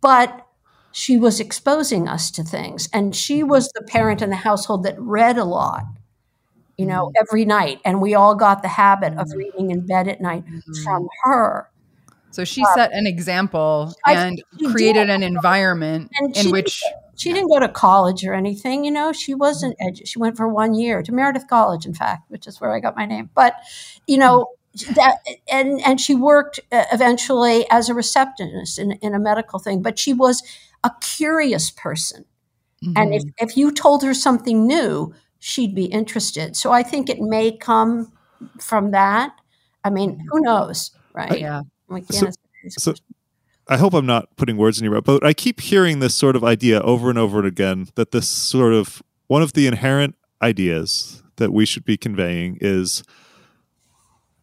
But she was exposing us to things. And she was the parent in the household that read a lot, you know, mm. every night. And we all got the habit of mm. reading in bed at night mm-hmm. from her. So she uh, set an example and created did. an environment in which she didn't go to college or anything. You know, she wasn't. Edu- she went for one year to Meredith College, in fact, which is where I got my name. But you know. That, and and she worked uh, eventually as a receptionist in, in a medical thing, but she was a curious person. Mm-hmm. And if, mm-hmm. if you told her something new, she'd be interested. So I think it may come from that. I mean, who knows, right? Yeah. Like, so, so I hope I'm not putting words in your mouth, but I keep hearing this sort of idea over and over again that this sort of one of the inherent ideas that we should be conveying is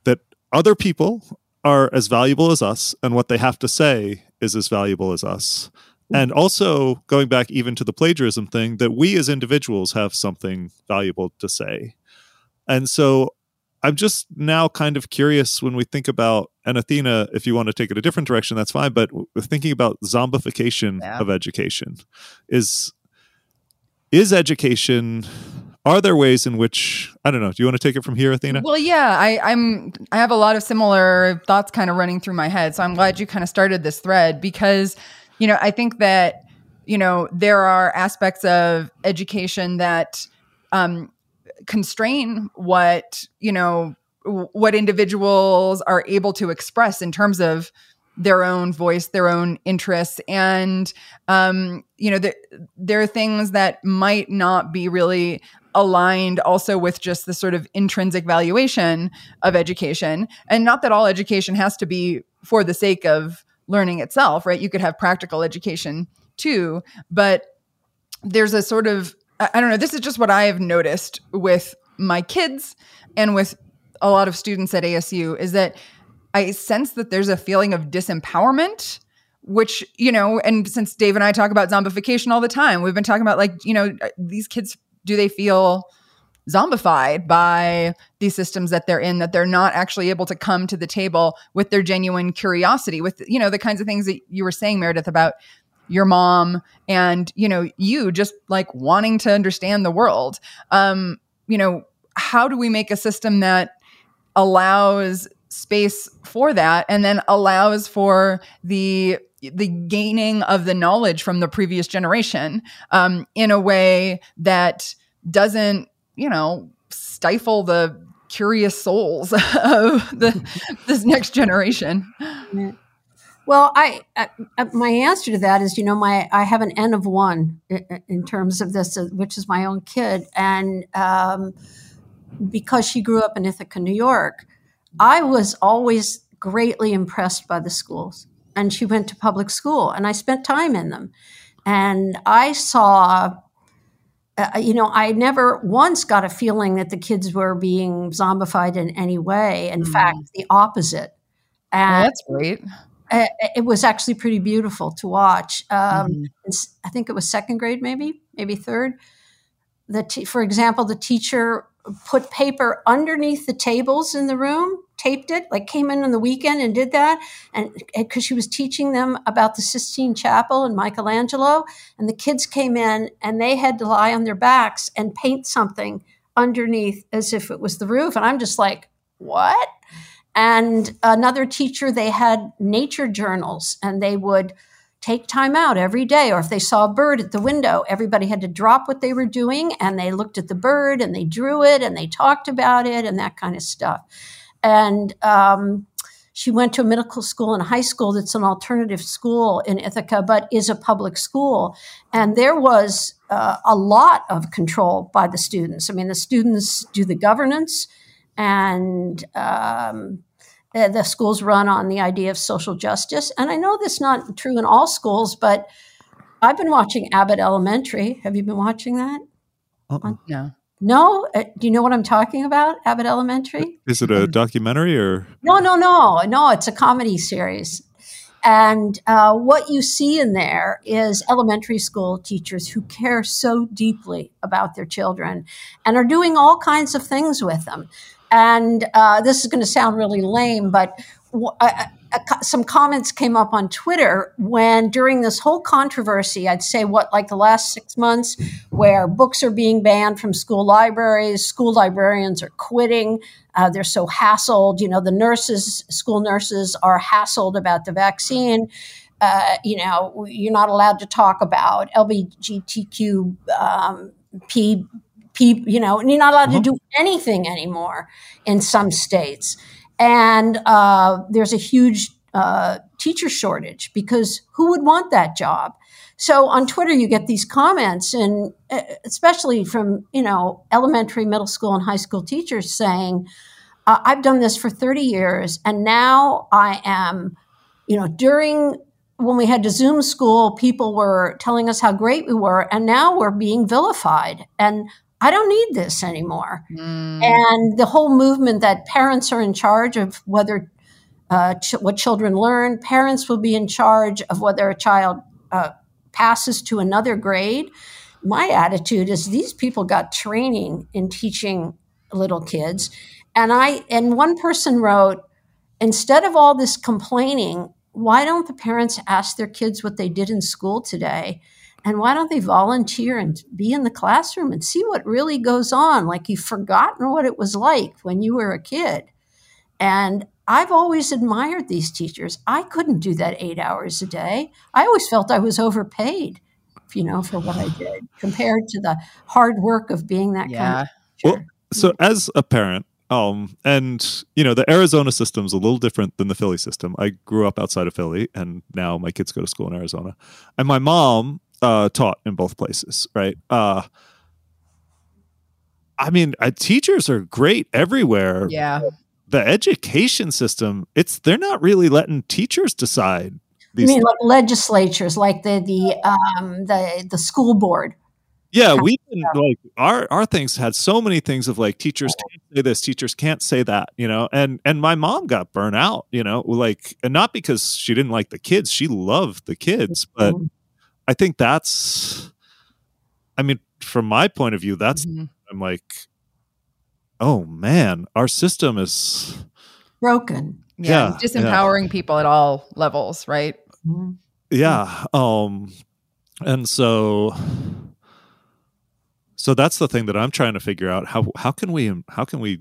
that other people are as valuable as us and what they have to say is as valuable as us. And also going back even to the plagiarism thing, that we as individuals have something valuable to say. And so I'm just now kind of curious when we think about, and Athena, if you want to take it a different direction, that's fine. But thinking about zombification Yeah. of education is is education. Are there ways in which I don't know? Do you want to take it from here, Athena? Well, yeah, I, I'm. I have a lot of similar thoughts kind of running through my head. So I'm glad you kind of started this thread because, you know, I think that you know there are aspects of education that um, constrain what you know what individuals are able to express in terms of their own voice, their own interests, and um, you know, there there are things that might not be really aligned also with just the sort of intrinsic valuation of education, and not that all education has to be for the sake of learning itself, right? You could have practical education too, but there's a sort of I don't know. This is just what I have noticed with my kids and with a lot of students at ASU is that I sense that there's a feeling of disempowerment, which, you know, and since Dave and I talk about zombification all the time, we've been talking about like, you know, uh, these kids, do they feel zombified by these systems that they're in, that they're not actually able to come to the table with their genuine curiosity, with, you know, the kinds of things that you were saying, Meredith, about your mom and you know you just like wanting to understand the world. Um you know how do we make a system that allows space for that and then allows for the the gaining of the knowledge from the previous generation um, in a way that doesn't you know stifle the curious souls of the this next generation Well, I, I my answer to that is, you know, my I have an N of one in, in terms of this, uh, which is my own kid, and um, because she grew up in Ithaca, New York, I was always greatly impressed by the schools, and she went to public school, and I spent time in them, and I saw. Uh, you know, I never once got a feeling that the kids were being zombified in any way. In Mm. fact, the opposite. well, And that's great uh, it was actually pretty beautiful to watch. Um, Mhm. I think it was second grade, maybe, maybe third. The t- for example, the teacher put paper underneath the tables in the room, taped it, like came in on the weekend and did that, and because she was teaching them about the Sistine Chapel and Michelangelo, and the kids came in and they had to lie on their backs and paint something underneath as if it was the roof, and I'm just like, what? And another teacher, they had nature journals and they would take time out every day. Or if they saw a bird at the window, everybody had to drop what they were doing and they looked at the bird and they drew it and they talked about it and that kind of stuff. And um, she went to a middle school and high school that's an alternative school in Ithaca, but is a public school. And there was uh, a lot of control by the students. I mean, the students do the governance and um, the, the schools run on the idea of social justice. And I know that's not true in all schools, but I've been watching Abbott Elementary. Have you been watching that? Uh-uh. no No? Uh, do you know what I'm talking about? Abbott Elementary? Is it a documentary or No, no, no, no. It's a comedy series. And uh, what you see in there is elementary school teachers who care so deeply about their children and are doing all kinds of things with them. And uh, this is going to sound really lame, but some comments came up on Twitter when during this whole controversy, I'd say what, like the last six months, where books are being banned from school libraries, school librarians are quitting, uh, they're so hassled. You know, the nurses, school nurses are hassled about the vaccine. Uh, you know, you're not allowed to talk about LGBTQ, um, P, P, you know, and you're not allowed to do anything anymore in some states. And uh, there's a huge uh, teacher shortage because who would want that job? So on Twitter, you get these comments, and uh, especially from you know elementary, middle school, and high school teachers saying, uh, "I've done this for 30 years, and now I am, you know, during." When we had to Zoom school, people were telling us how great we were, and now we're being vilified. And I don't need this anymore. Mm. And the whole movement that parents are in charge of whether uh, ch- what children learn. Parents will be in charge of whether a child uh, passes to another grade. My attitude is these people got training in teaching little kids, and I and one person wrote, instead of all this complaining, why don't the parents ask their kids what they did in school today? And why don't they volunteer and be in the classroom and see what really goes on? Like you've forgotten what it was like when you were a kid. And I've always admired these teachers. I couldn't do that eight hours a day. I always felt I was overpaid, you know, for what I did compared to the hard work of being that Yeah. kind of Well, so as a parent, um, and you know, the Arizona system's a little different than the Philly system. I grew up outside of Philly, and now my kids go to school in Arizona. And my mom uh, taught in both places, right? Uh, I mean, uh, teachers are great everywhere. Yeah. The education system, it's they're not really letting teachers decide. I These mean, like legislatures, like the the um, the the school board. Yeah, we didn't like our our things had so many things of like teachers can't say this, teachers can't say that, you know. And and my mom got burnt out, you know, like and not because she didn't like the kids, she loved the kids, but Mhm. I think that's I mean, from my point of view, that's Mhm. I'm like oh man, our system is broken. yeah. Yeah, Disempowering people at all levels, right? Mhm. yeah um and so so that's the thing that i'm trying to figure out how how can we how can we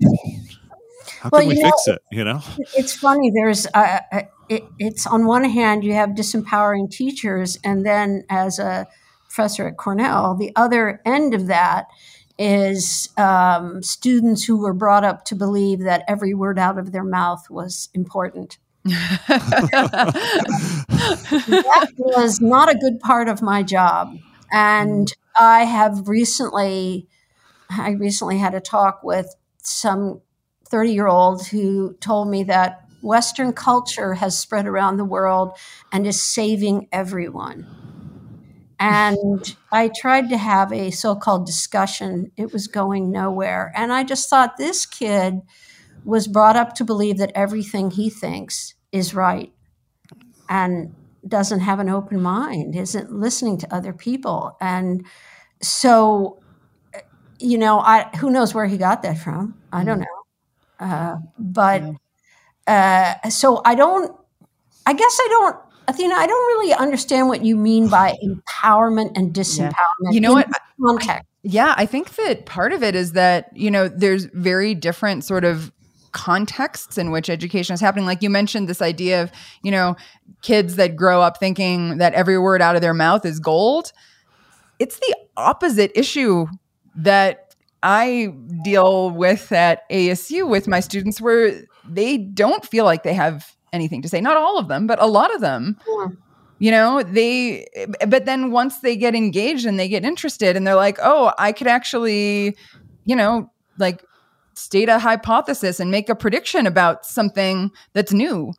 how Well, can we you know, fix it you know It's funny. There's uh, uh, it, it's on one hand you have disempowering teachers, and then as a professor at Cornell, the other end of that is um, students who were brought up to believe that every word out of their mouth was important. that was not a good part of my job. And I have recently, I recently had a talk with some 30 year old who told me that Western culture has spread around the world and is saving everyone. And I tried to have a so called discussion. It was going nowhere. And I just thought this kid was brought up to believe that everything he thinks is right and doesn't have an open mind, isn't listening to other people. And so, you know, I who knows where he got that from? I don't mm. know. Uh, but uh, so I don't. I guess I don't. Athena, I don't really understand what you mean by empowerment and disempowerment. You know what? Context. Yeah, I think that part of it is that, you know, there's very different sort of contexts in which education is happening. Like you mentioned, this idea of, you know, kids that grow up thinking that every word out of their mouth is gold. It's the opposite issue that I deal with at ASU with my students, where they don't feel like they have anything to say. Not all of them, but a lot of them Yeah. you know they but then once they get engaged and they get interested and they're like oh i could actually you know like state a hypothesis and make a prediction about something that's new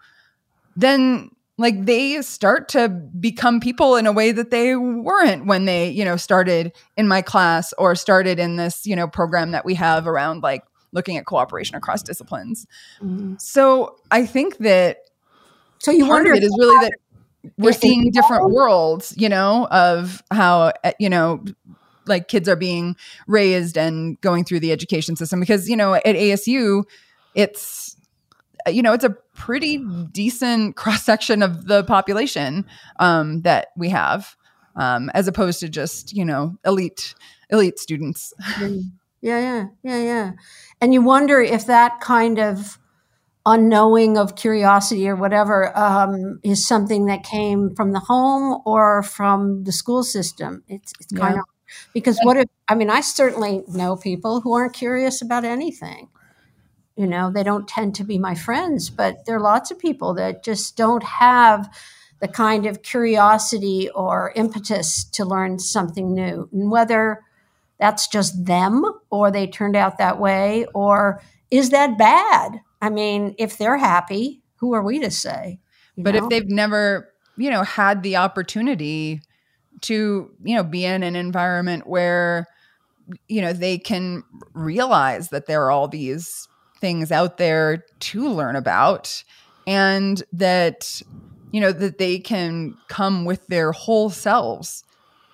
then like they start to become people in a way that they weren't when they you know started in my class or started in this you know program that we have around like looking at cooperation across disciplines. Mhm. so i think that So you part wonder it is really that we're seeing different worlds, you know, of how uh, you know like kids are being raised and going through the education system. Because you know at ASU it's you know it's a pretty decent cross section of the population um, that we have um, as opposed to just you know elite elite students Yeah, yeah, yeah, yeah. And you wonder if that kind of unknowing of curiosity or whatever um, is something that came from the home or from the school system. It's, it's kind Yeah. of because what if I mean I certainly know people who aren't curious about anything. You know, they don't tend to be my friends, but there are lots of people that just don't have the kind of curiosity or impetus to learn something new. And whether that's just them or they turned out that way or is that bad i mean if they're happy who are we to say but know? if they've never you know had the opportunity to you know be in an environment where you know they can realize that there are all these things out there to learn about and that you know that they can come with their whole selves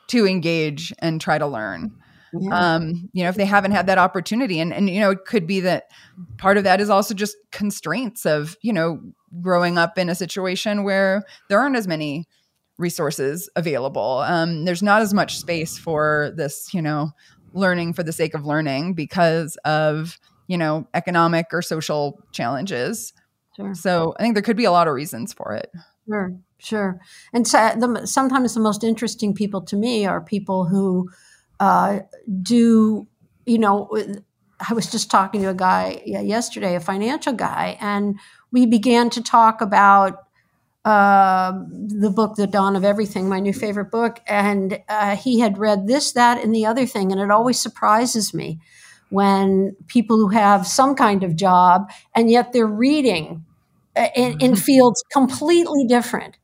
to engage and try to learn yeah. um, you know if they haven't had that opportunity and and you know it could be that part of that is also just constraints of you know growing up in a situation where there aren't as many resources available um, there's not as much space for this you know learning for the sake of learning because of you know economic or social challenges. Sure. so i think there could be a lot of reasons for it. Sure sure. And so the, sometimes the most interesting people to me are people who uh, do you know i was just talking to a guy yesterday a financial guy and we began to talk about uh, the book the dawn of everything my new favorite book and uh, he had read this that and the other thing and it always surprises me when people who have some kind of job and yet they're reading uh, in, in fields completely different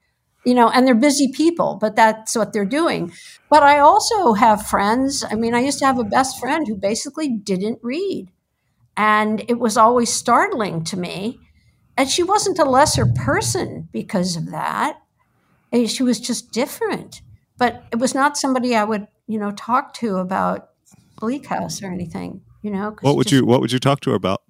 you know, and they're busy people, but that's what they're doing. But I also have friends. I mean, I used to have a best friend who basically didn't read. And it was always startling to me. And she wasn't a lesser person because of that. She was just different. But it was not somebody I would, you know, talk to about Bleak House or anything, you know. What would you what would you talk to her about?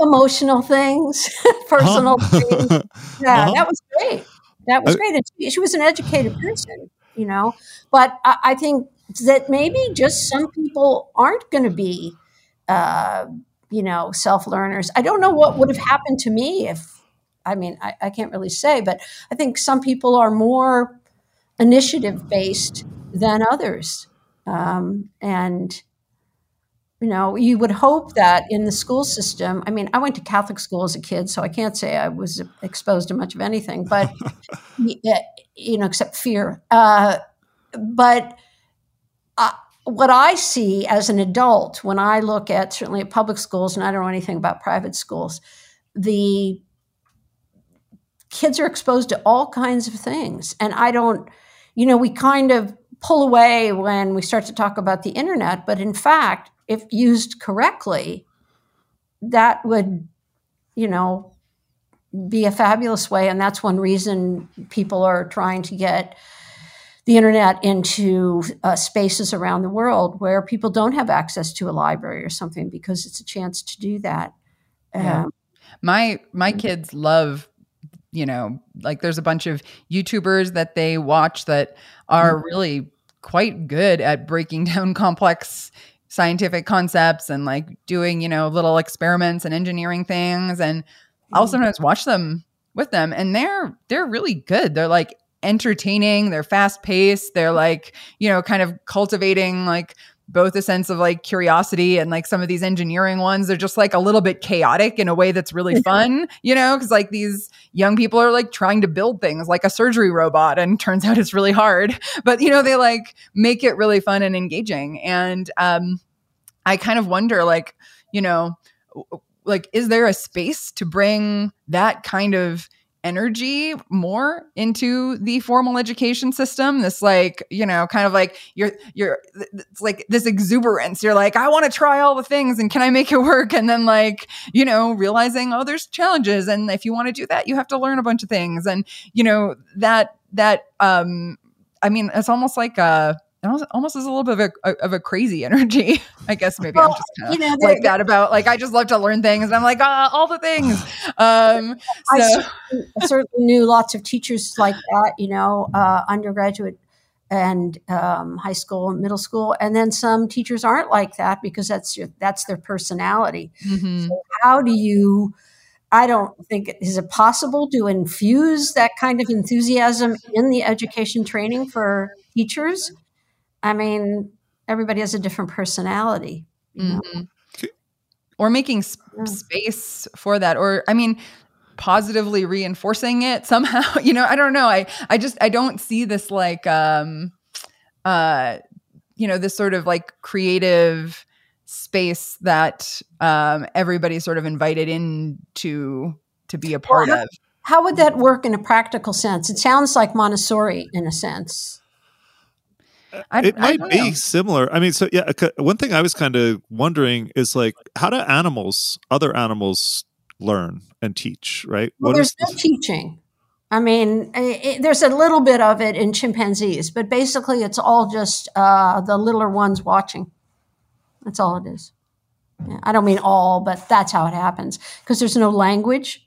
Emotional things, personal huh? things. Yeah, uh-huh. that was great. That was great. And she, she was an educated person, you know. But I, I think that maybe just some people aren't going to be, uh, you know, self learners. I don't know what would have happened to me if, I mean, I, I can't really say, but I think some people are more initiative based than others. Um, and you know, you would hope that in the school system, I mean, I went to Catholic school as a kid, so I can't say I was exposed to much of anything, but, you know, except fear. Uh, but uh, what I see as an adult when I look at certainly at public schools, and I don't know anything about private schools, the kids are exposed to all kinds of things. And I don't, you know, we kind of pull away when we start to talk about the internet, but in fact, if used correctly, that would, you know, be a fabulous way. And that's one reason people are trying to get the internet into uh, spaces around the world where people don't have access to a library or something because it's a chance to do that. Yeah. Um, my my mm. kids love you know like there's a bunch of youtubers that they watch that are mm-hmm. really quite good at breaking down complex scientific concepts and like doing, you know, little experiments and engineering things. And I'll mm. sometimes watch them with them and they're they're really good. They're like entertaining, they're fast paced, they're like, you know, kind of cultivating like both a sense of like curiosity and like some of these engineering ones they're just like a little bit chaotic in a way that's really fun you know because like these young people are like trying to build things like a surgery robot and turns out it's really hard. But you know they like make it really fun and engaging. And um i kind of wonder like you know like is there a space to bring that kind of energy more into the formal education system. This like you know kind of like you're you're it's like this exuberance. You're like i want to try all the things and can i make it work? And then like you know realizing oh there's challenges and if you want to do that you have to learn a bunch of things. And you know that that um i mean it's almost like a almost, almost is a little bit of a, of a crazy energy. I guess maybe well, I'm just kind of you know, like that about like I just love to learn things and I'm like ah all the things. Um, so. I, certainly, I, certainly, knew lots of teachers like that. You know, uh, undergraduate and um, high school and middle school, and then some teachers aren't like that because that's your, that's their personality. Mm-hmm. So how do you? I don't think is it possible to infuse that kind of enthusiasm in the education training for teachers I mean, everybody has a different personality. Mm-hmm. Or making sp- yeah. space for that. Or, I mean, positively reinforcing it somehow you know i don't know i i just i don't see this like um uh you know this sort of like creative space that um everybody's sort of invited in to to be a part well, how, of how would that work in a practical sense it sounds like montessori in a sense I, it might be know. similar. I mean, so yeah, one thing I was kind of wondering is like, how do animals, other animals, learn and teach, right? Well, what there's is no teaching. I mean, it, there's a little bit of it in chimpanzees, but basically it's all just uh, the littler ones watching. That's all it is. Yeah, I don't mean all, but that's how it happens because there's no language,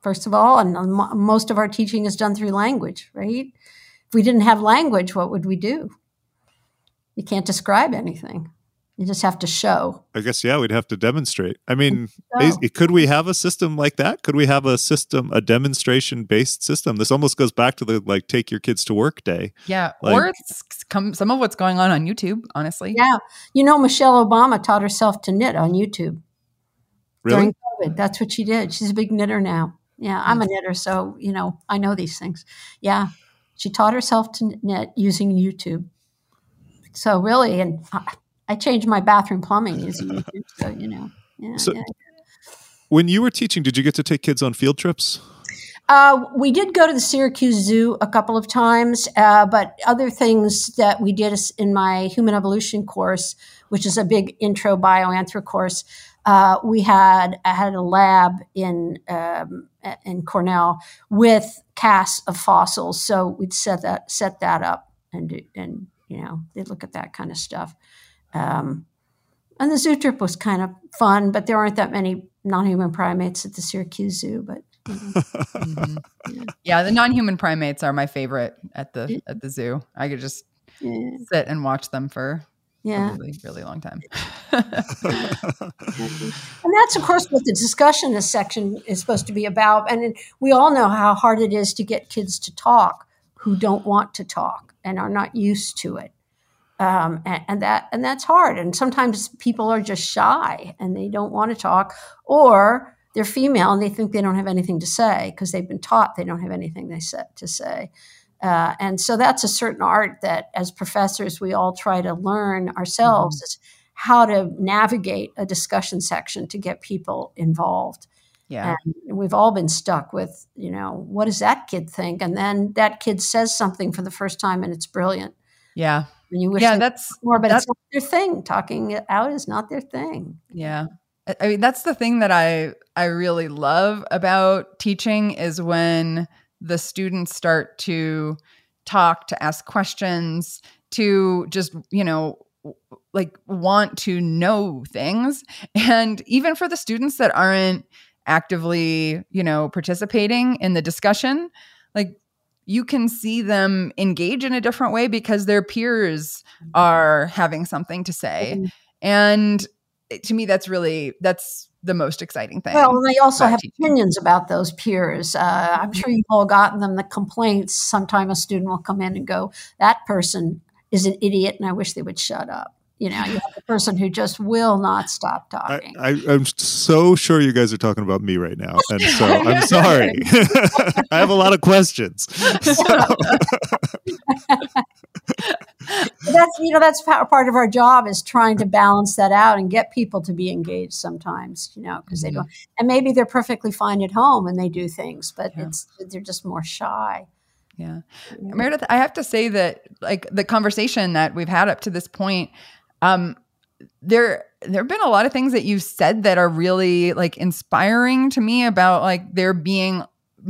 first of all, and most of our teaching is done through language, right? If we didn't have language, what would we do? You can't describe anything. You just have to show. I guess yeah, we'd have to demonstrate. I mean, so. could we have a system like that? Could we have a system, a demonstration based system? This almost goes back to the like take your kids to work day. Yeah, like, or it's come, some of what's going on on YouTube. Honestly, yeah. You know, Michelle Obama taught herself to knit on YouTube really? during COVID. That's what she did. She's a big knitter now. Yeah, I'm a hmm. knitter, so you know I know these things. Yeah, she taught herself to knit using YouTube. So really, and I changed my bathroom plumbing using. So you know, yeah. So yeah. when you were teaching, did you get to take kids on field trips? Uh, we did go to the Syracuse Zoo a couple of times, uh, but other things that we did in my human evolution course, which is a big intro bioanthro course, uh, we had I had a lab in um, in Cornell with casts of fossils, so we'd set that set that up and and you know they'd look at that kind of stuff. Um, and the zoo trip was kind of fun, but there aren't that many non-human primates at the Syracuse Zoo. But mm-hmm. yeah. yeah. the non-human primates are my favorite at the at the zoo. I could just yeah. sit and watch them for yeah. a really, really long time. and that's, of course, what the discussion this section is supposed to be about. And we all know how hard it is to get kids to talk who don't want to talk and are not used to it um, and, and, that and that's hard. And sometimes people are just shy and they don't want to talk, or they're female and they think they don't have anything to say because they've been taught they don't have anything they set to say. Uh, and so that's a certain art that, as professors, we all try to learn ourselves mm-hmm. is how to navigate a discussion section to get people involved. Yeah. And we've all been stuck with, you know, what does that kid think? And then that kid says something for the first time and it's brilliant. Yeah. And you wish yeah, that's more, but that's, it's not their thing. Talking it out is not their thing. Yeah. I mean, that's the thing that I I really love about teaching is when the students start to talk, to ask questions, to just, you know, like want to know things. And even for the students that aren't actively, you know, participating in the discussion, like you can see them engage in a different way because their peers are having something to say. Mm-hmm. And to me, that's really that's the most exciting thing. Well, they also have teaching. opinions about those peers. Uh, I'm sure you've all gotten them the complaints. Sometime a student will come in and go, "That person is an idiot, and I wish they would shut up." You know, you have the person who just will not stop talking. I, am so sure you guys are talking about me right now, and so I'm sorry. I have a lot of questions. So. that's you know that's part of our job is trying to balance that out and get people to be engaged sometimes you know because mm-hmm. they don't and maybe they're perfectly fine at home and they do things but yeah. it's they're just more shy yeah. yeah meredith i have to say that like the conversation that we've had up to this point um, there there have been a lot of things that you've said that are really like inspiring to me about like there being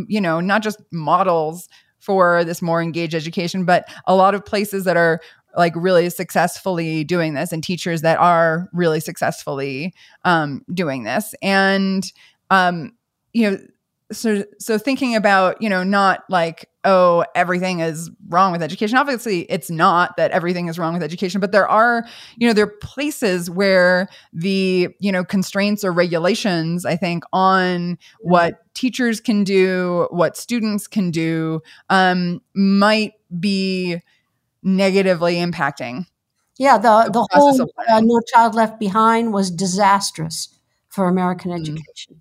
you know not just models for this more engaged education but a lot of places that are like really successfully doing this and teachers that are really successfully um, doing this. And um, you know so so thinking about you know not like oh everything is wrong with education. Obviously it's not that everything is wrong with education but there are you know there are places where the you know constraints or regulations i think on what teachers can do what students can do um, might be negatively impacting. Yeah the, the, the whole uh, no child left behind was disastrous for american mm-hmm. education.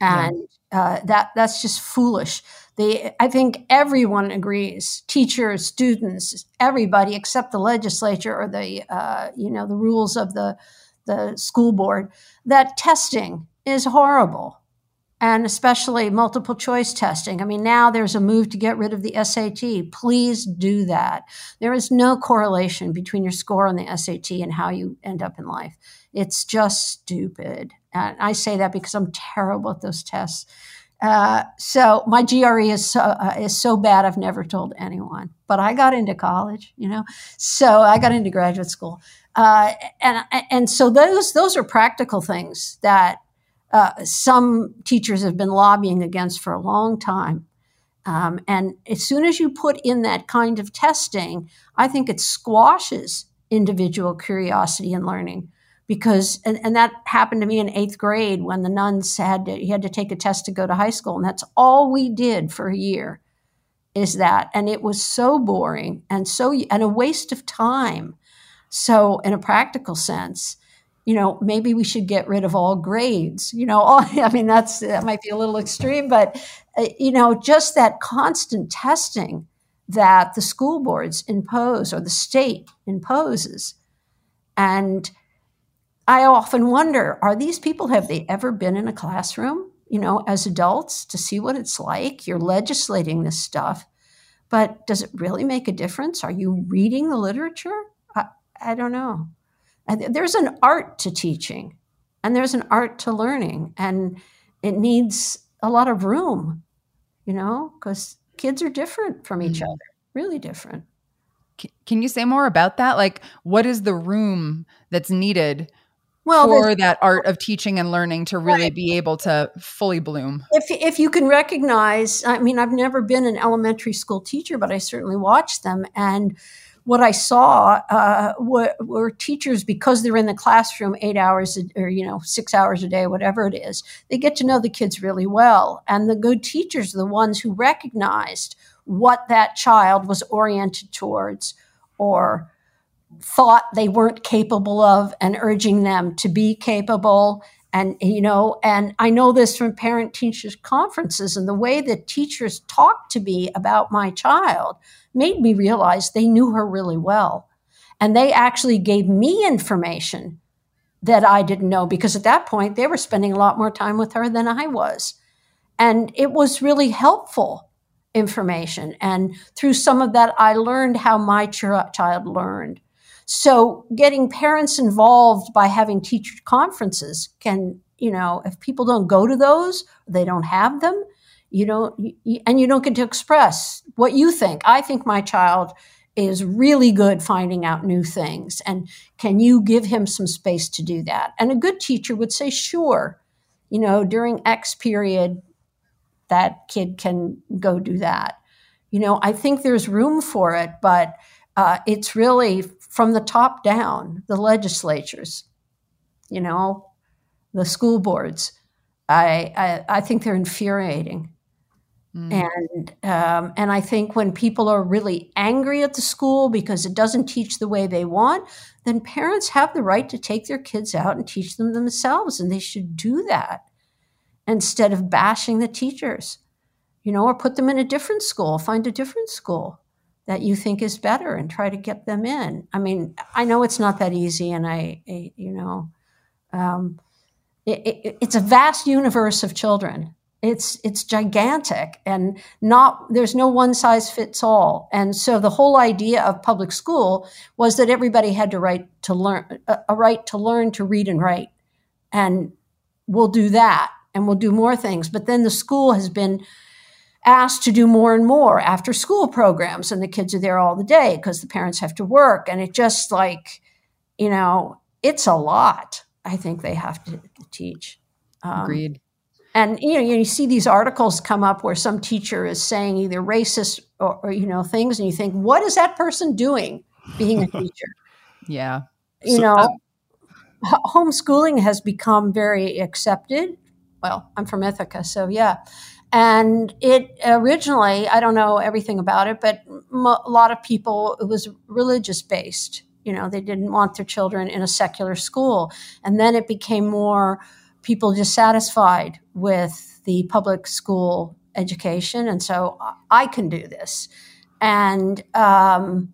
And yeah uh, that that's just foolish. They, I think everyone agrees, teachers, students, everybody except the legislature or the uh, you know the rules of the the school board, that testing is horrible. and especially multiple choice testing. I mean, now there's a move to get rid of the SAT. Please do that. There is no correlation between your score on the SAT and how you end up in life. It's just stupid. And I say that because I'm terrible at those tests. Uh, so my GRE is so, uh, is so bad. I've never told anyone, but I got into college, you know, so I got into graduate school, uh, and and so those those are practical things that uh, some teachers have been lobbying against for a long time. Um, and as soon as you put in that kind of testing, I think it squashes individual curiosity and learning. Because, and, and that happened to me in eighth grade when the nuns had to, you had to take a test to go to high school. And that's all we did for a year is that. And it was so boring and so, and a waste of time. So, in a practical sense, you know, maybe we should get rid of all grades. You know, all, I mean, that's that might be a little extreme, but uh, you know, just that constant testing that the school boards impose or the state imposes, and I often wonder: Are these people have they ever been in a classroom? You know, as adults to see what it's like. You're legislating this stuff, but does it really make a difference? Are you reading the literature? I, I don't know there's an art to teaching and there's an art to learning and it needs a lot of room you know because kids are different from each mm-hmm. other really different can you say more about that like what is the room that's needed well, for that art of teaching and learning to really right. be able to fully bloom if, if you can recognize i mean i've never been an elementary school teacher but i certainly watched them and what I saw uh, were, were, teachers because they're in the classroom eight hours or you know six hours a day, whatever it is. They get to know the kids really well, and the good teachers are the ones who recognized what that child was oriented towards, or thought they weren't capable of, and urging them to be capable. And you know, and I know this from parent teachers conferences, and the way that teachers talk to me about my child made me realize they knew her really well. And they actually gave me information that I didn't know because at that point they were spending a lot more time with her than I was. And it was really helpful information. And through some of that, I learned how my ch- child learned. So getting parents involved by having teacher conferences can, you know, if people don't go to those, they don't have them, you don't and you don't get to express what you think. I think my child is really good finding out new things and can you give him some space to do that? And a good teacher would say sure. You know during x period that kid can go do that. You know i think there's room for it but uh, it's really from the top down the legislatures you know the school boards I, I, I think they're infuriating Mm. And um, and I think when people are really angry at the school because it doesn't teach the way they want, then parents have the right to take their kids out and teach them themselves, and they should do that instead of bashing the teachers, you know, or put them in a different school, find a different school that you think is better, and try to get them in. I mean, I know it's not that easy, and I, I you know, um, it, it, it's a vast universe of children. It's it's gigantic and not there's no one size fits all. And so the whole idea of public school was that everybody had to right to learn a right to learn to read and write. And we'll do that and we'll do more things. But then the school has been asked to do more and more after school programs and the kids are there all the day because the parents have to work and it just like you know it's a lot i think they have to teach. Um, agreed. and you know you see these articles come up where some teacher is saying either racist or, or you know things and you think what is that person doing being a teacher? Yeah. You so, know uh, homeschooling has become very accepted. Well i'm from ithaca so yeah and it originally i don't know everything about it but a lot of people it was religious based you know they didn't want their children in a secular school. And then it became more people dissatisfied with the public school education, and so I can do this. And um,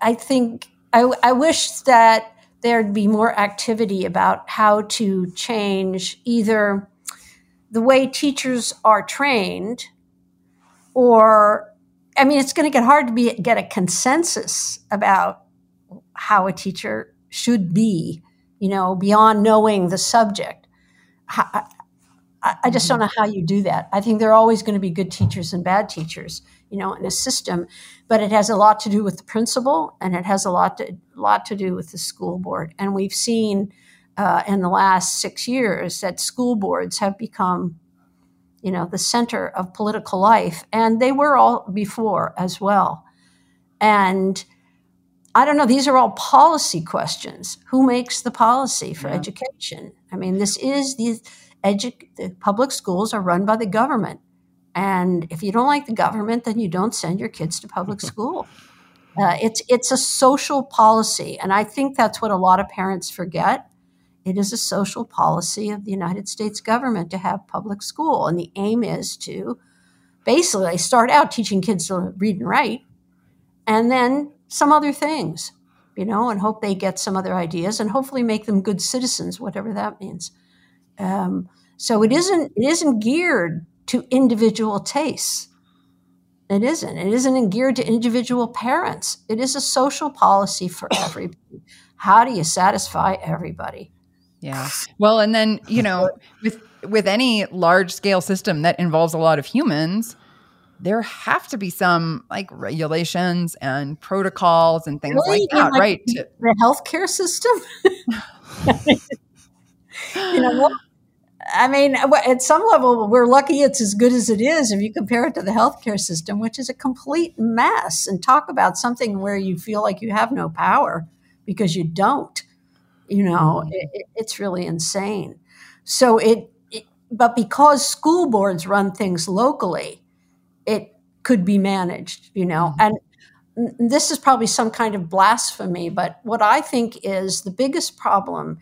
I think I, I wish that there'd be more activity about how to change either the way teachers are trained or I mean, it's going to get hard to be, get a consensus about how a teacher should be, you know, beyond knowing the subject. I, I just don't know how you do that. I think there are always going to be good teachers and bad teachers, you know, in a system, but it has a lot to do with the principal and it has a lot to lot to do with the school board. And we've seen uh, in the last six years that school boards have become you know, the center of political life. And they were all before as well. And I don't know, these are all policy questions. Who makes the policy for yeah. education? I mean, this is the, edu- the public schools are run by the government. And if you don't like the government, then you don't send your kids to public school. Uh, it's it's a social policy, and I think that's what a lot of parents forget. It is a social policy of the United States government to have public school. And the aim is to basically start out teaching kids to read and write and then some other things, you know, and hope they get some other ideas and hopefully make them good citizens, whatever that means. Um, so it isn't it isn't geared to individual tastes. It isn't. It isn't geared to individual parents. It is a social policy for everybody. How do you satisfy everybody? Yeah. Well, and then, you know, with with any large scale system that involves a lot of humans, there have to be some like regulations and protocols and things really? like that, like right? The, the healthcare system. you know, I mean, at some level, we're lucky it's as good as it is if you compare it to the healthcare system, which is a complete mess. And talk about something where you feel like you have no power because you don't. You know, mm-hmm. it, it's really insane. So it, it, but because school boards run things locally, it could be managed. You know, mm-hmm. and this is probably some kind of blasphemy, but what I think is the biggest problem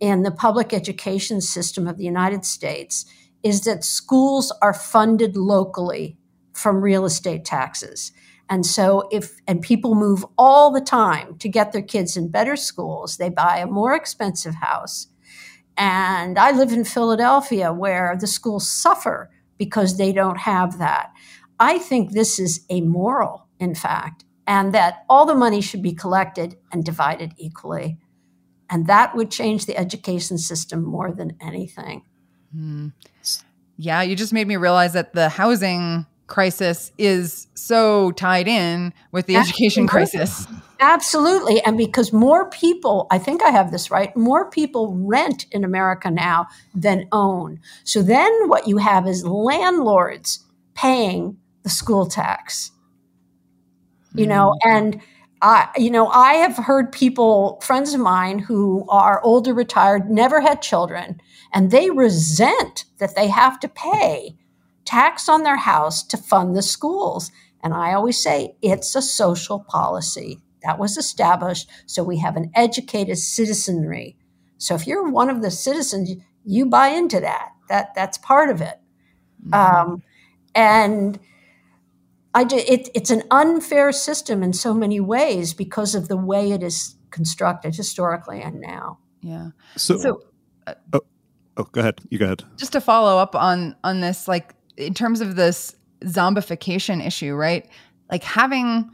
in the public education system of the United States is that schools are funded locally from real estate taxes. And so if and people move all the time to get their kids in better schools, they buy a more expensive house. And I live in Philadelphia where the schools suffer because they don't have that. I think this is amoral, in fact, and that all the money should be collected and divided equally. And that would change the education system more than anything. Mm. Yeah, you just made me realize that the housing crisis is so tied in with the Absolutely. education crisis. Absolutely. And because more people, I think I have this right, more people rent in America now than own. So then what you have is landlords paying the school tax. You mm. know, and I, you know, I have heard people, friends of mine who are older, retired, never had children, and they resent that they have to pay tax on their house to fund the schools. And I always say it's a social policy that was established so we have an educated citizenry. So if you're one of the citizens, you buy into that. That that's part of it. Mm-hmm. Um, and I it, it's an unfair system in so many ways because of the way it is constructed historically and now. Yeah. So, so uh, oh, oh, go ahead. You go ahead. Just to follow up on on this, like in terms of this zombification issue, right? Like having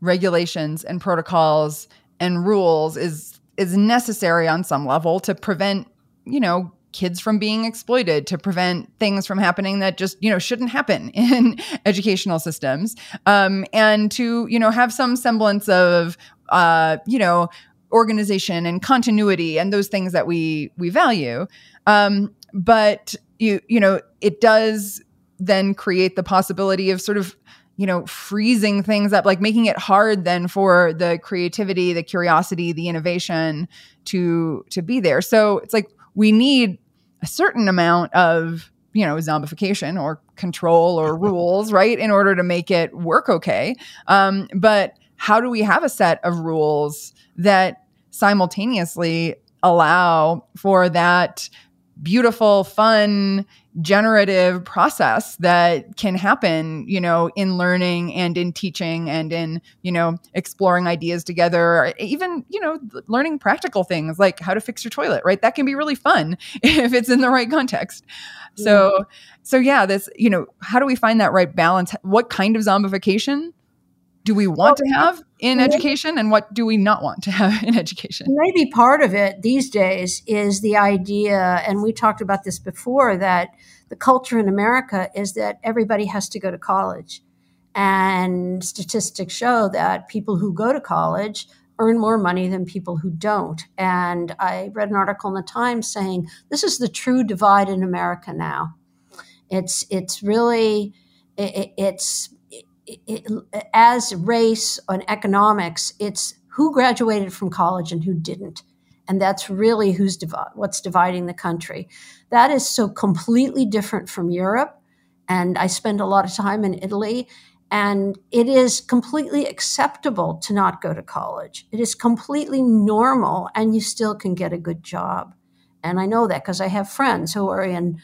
regulations and protocols and rules is is necessary on some level to prevent, you know, kids from being exploited, to prevent things from happening that just, you know, shouldn't happen in educational systems. Um, and to, you know, have some semblance of uh, you know, organization and continuity and those things that we we value. Um, but you you know, it does then create the possibility of sort of you know freezing things up like making it hard then for the creativity the curiosity the innovation to to be there. So it's like we need a certain amount of you know zombification or control or rules right in order to make it work okay. Um, but how do we have a set of rules that simultaneously allow for that beautiful, fun, generative process that can happen, you know, in learning and in teaching and in, you know, exploring ideas together, even, you know, learning practical things like how to fix your toilet, right? That can be really fun if it's in the right context. So, so yeah, this, you know, how do we find that right balance? What kind of zombification do we want to have in education and what do we not want to have in education? Maybe part of it these days is the idea, and we talked about this before, that the culture in America is that everybody has to go to college. And statistics show that people who go to college earn more money than people who don't. And I read an article in the Times saying this is the true divide in America now. It's it's really it, it's it, as race and economics, it's who graduated from college and who didn't. And that's really who's what's dividing the country. That is so completely different from Europe. And I spend a lot of time in Italy, and it is completely acceptable to not go to college. It is completely normal, and you still can get a good job. And I know that because I have friends who are in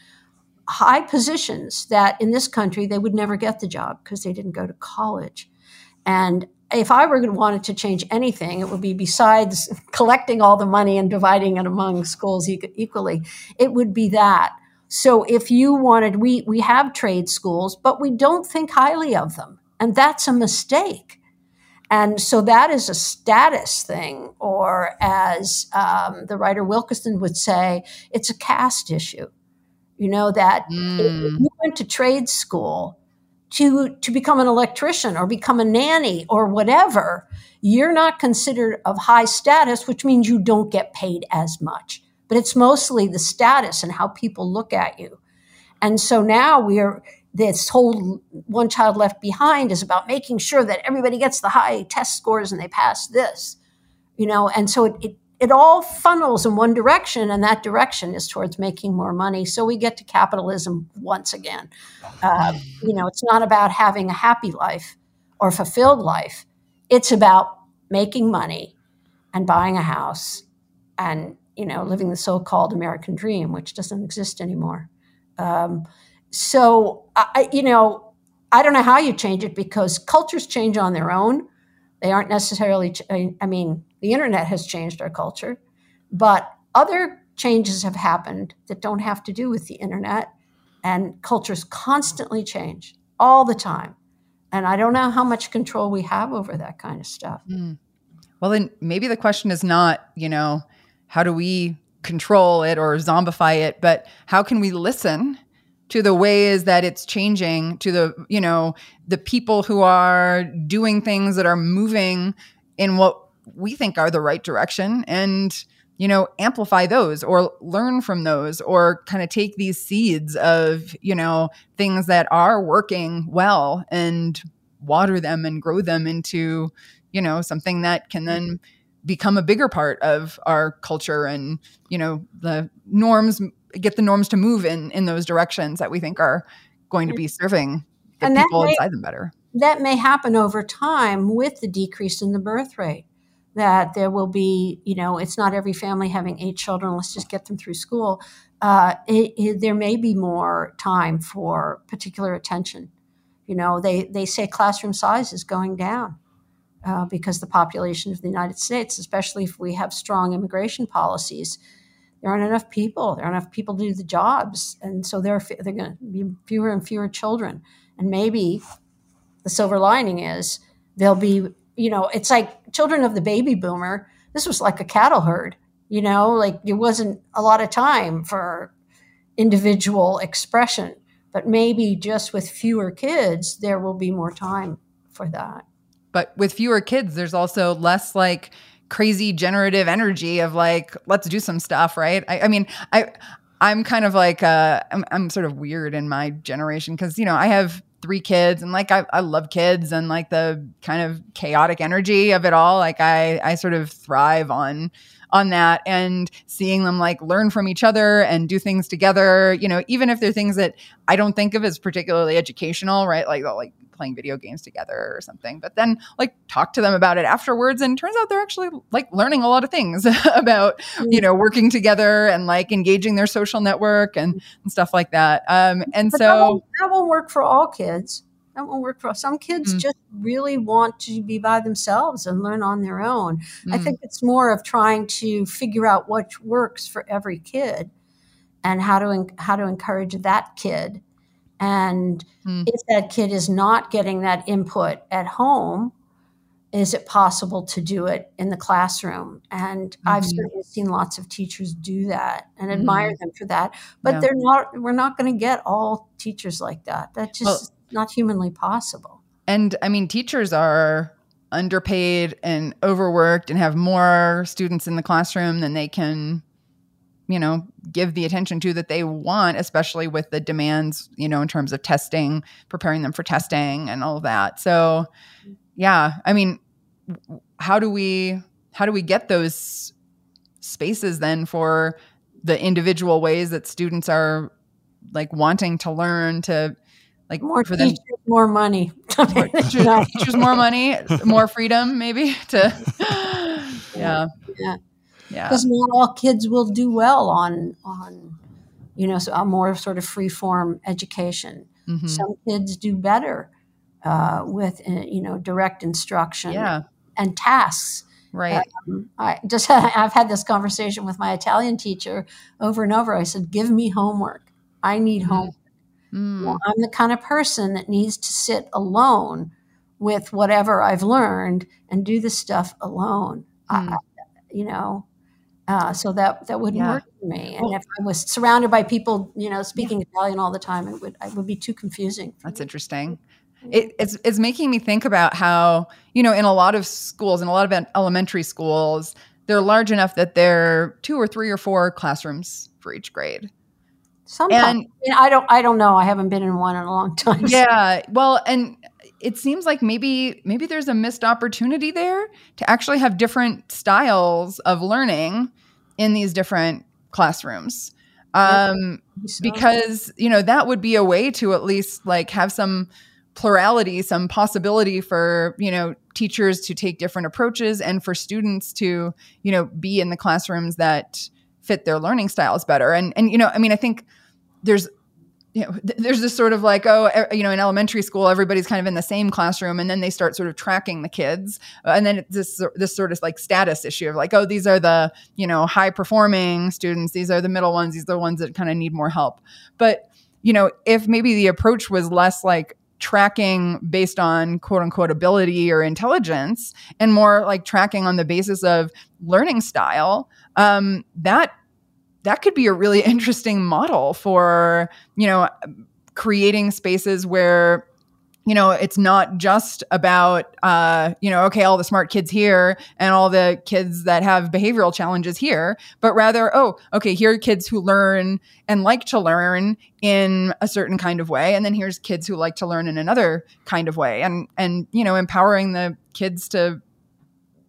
high positions that in this country they would never get the job because they didn't go to college. And if I were gonna wanted to change anything, it would be besides collecting all the money and dividing it among schools equally, it would be that. So if you wanted, we we have trade schools, but we don't think highly of them, and that's a mistake. And so that is a status thing, or as um, the writer Wilkerson would say, it's a caste issue. You know that mm. you went to trade school to to become an electrician or become a nanny or whatever, you're not considered of high status, which means you don't get paid as much. But it's mostly the status and how people look at you. And so now we are this whole one child left behind is about making sure that everybody gets the high test scores and they pass this you know and so it, it, it all funnels in one direction, and that direction is towards making more money. So we get to capitalism once again. Uh, you know, it's not about having a happy life or fulfilled life. It's about making money and buying a house and you know living the so-called American dream, which doesn't exist anymore. Um, so I, you know, I don't know how you change it because cultures change on their own. They aren't necessarily. I mean, the internet has changed our culture, but other changes have happened that don't have to do with the internet. And cultures constantly change all the time. And I don't know how much control we have over that kind of stuff. Mm. Well, then maybe the question is not, you know, how do we control it or zombify it, but how can we listen to the ways that it's changing to the you know the people who are doing things that are moving in what we think are the right direction and you know amplify those or learn from those or kind of take these seeds of you know things that are working well and water them and grow them into you know something that can then become a bigger part of our culture and you know the norms get the norms to move in in those directions that we think are going to be mm-hmm. serving the and people may, inside them better. that may happen over time with the decrease in the birth rate that there will be, you know, it's not every family having eight children. Let's just get them through school. Uh, it, it, there may be more time for particular attention. You know, they, they say classroom size is going down uh, because the population of the United States, especially if we have strong immigration policies, there aren't enough people. There aren't enough people to do the jobs, and so there are they're going to be fewer and fewer children. And maybe the silver lining is there'll be you know, it's like children of the baby boomer. This was like a cattle herd, you know, like there wasn't a lot of time for individual expression. But maybe just with fewer kids, there will be more time for that. But with fewer kids, there's also less like crazy generative energy of like, let's do some stuff, right? I, I mean, I I'm kind of like uh, I'm, I'm sort of weird in my generation because you know I have three kids and like I, I love kids and like the kind of chaotic energy of it all like i i sort of thrive on on that and seeing them like learn from each other and do things together you know even if they're things that i don't think of as particularly educational right? Like like playing video games together or something. But then like talk to them about it afterwards and turns out they're actually like learning a lot of things about, you know, working together and like engaging their social network and, and stuff like that. Um, and But so that won't, that won't work for all kids. That won't work for some kids. Mm. Just really want to be by themselves and learn on their own. I mm, think it's more of trying to figure out what works for every kid and how to how to encourage that kid. And mm, if that kid is not getting that input at home, is it possible to do it in the classroom? And I've Mhm. certainly seen lots of teachers do that and admire them for that. But Mm-hmm. Yeah. they're not. We're not going to get all teachers like that. That's just Well- not humanly possible. And I mean, teachers are underpaid and overworked and have more students in the classroom than they can, you know, give the attention to that they want, especially with the demands, you know, in terms of testing, preparing them for testing and all of that. So, yeah, I mean, how do we how do we get those spaces then for the individual ways that students are like wanting to learn to like More for them more money. more teachers, teachers more money, more freedom, maybe to, yeah, Yeah. Yeah, because not all kids will do well on on you know so a more sort of free form education. Mhm. Some kids do better uh, with uh, you know direct instruction yeah, and tasks. right, I just I've had this conversation with my Italian teacher over and over. I said, "Give me homework. I need Mhm. homework. Mm, Well, I'm the kind of person that needs to sit alone with whatever I've learned and do the stuff alone. Hmm. I, you know, uh, so that that wouldn't Yeah. work for me. And Well- if I was surrounded by people, you know, speaking Italian all the time, it would it would be too confusing. that's interesting. It, it's it's making me think about how you know in a lot of schools, in a lot of elementary schools, they're large enough that they're two or three or four classrooms for each grade. Sometimes And I, mean, I don't I don't know. I haven't been in one in a long time. yeah, well, and it seems like maybe maybe there's a missed opportunity there to actually have different styles of learning in these different classrooms. Um, because you know that would be a way to at least like have some plurality some possibility for you know teachers to take different approaches and for students to you know be in the classrooms that fit their learning styles better. And and you know i mean i think there's you know th- there's this sort of like oh e- you know in elementary school everybody's kind of in the same classroom and then they start sort of tracking the kids. Uh, and then it's this this sort of like status issue of like oh these are the you know high performing students these are the middle ones these are the ones that kind of need more help. But you know if maybe the approach was less like tracking based on quote unquote ability or intelligence and more like tracking on the basis of learning style um, that that could be a really interesting model for you know creating spaces where you know it's not just about uh, you know okay all the smart kids here and all the kids that have behavioral challenges here but rather oh okay here are kids who learn and like to learn in a certain kind of way and then here's kids who like to learn in another kind of way and and you know empowering the kids to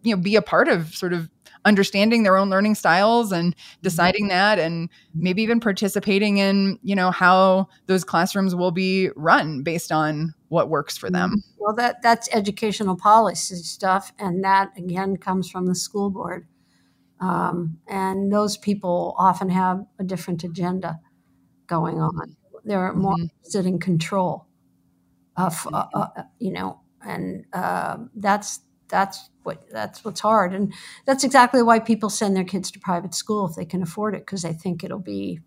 you know be a part of sort of understanding their own learning styles and deciding that and maybe even participating in you know how those classrooms will be run based on what works for them Well, that that's educational policy stuff, and that again comes from the school board. Um, and those people often have a different agenda going on. They're more Mhm. interested in control of, uh, uh, you know, and uh, that's that's what that's what's hard, and that's exactly why people send their kids to private school if they can afford it, because they think it'll be,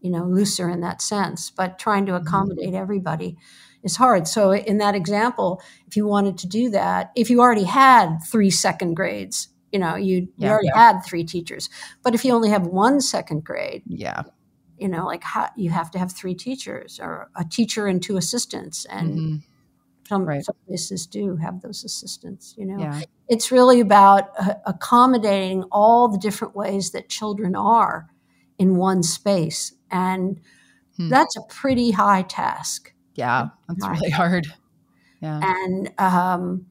you know, looser in that sense. But trying to accommodate everybody is hard. So in that example, if you wanted to do that, if you already had three second grades, you know, you, you Yeah. already had three teachers. But if you only have one second grade, yeah you know, like how, you have to have three teachers or a teacher and two assistants. And Mhm. Some, Right. some places do have those assistants, you know. yeah It's really about uh, accommodating all the different ways that children are in one space. And Hmm. that's a pretty high task. yeah that's really hard yeah and um,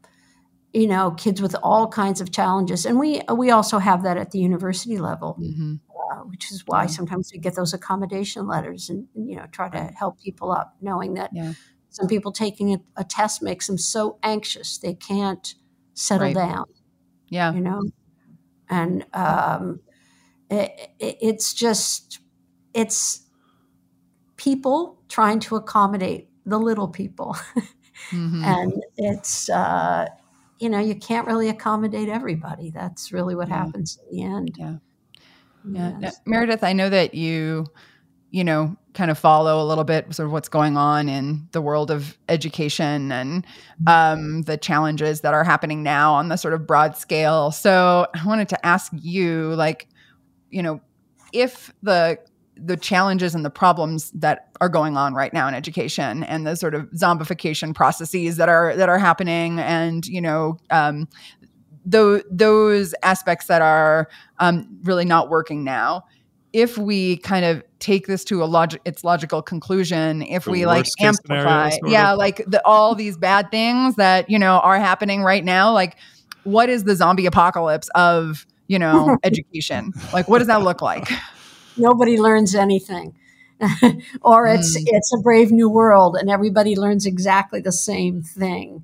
you know kids with all kinds of challenges and we we also have that at the university level Mhm. uh, which is why Yeah. sometimes we get those accommodation letters and, and, you know try to help people up knowing that Yeah. Some people taking a, a, test makes them so anxious they can't settle right. down. Yeah. You know? And um, it, it, it's just, it's people trying to accommodate the little people. mm-hmm. And it's, uh, you know, you can't really accommodate everybody. That's really what yeah. happens in the end. Yeah. Yeah. Yes. Now, Meredith, I know that you, you know, kind of follow a little bit sort of what's going on in the world of education and um, the challenges that are happening now on the sort of broad scale. So I wanted to ask you, like, you know, if the the challenges and the problems that are going on right now in education and the sort of zombification processes that are that are happening and you know um, those those aspects that are um, really not working now if we kind of take this to a logic its logical conclusion if the we like amplify yeah of. like the, all these bad things that you know are happening right now like what is the zombie apocalypse of you know education like what does that look like nobody learns anything or it's mm. it's a brave new world and everybody learns exactly the same thing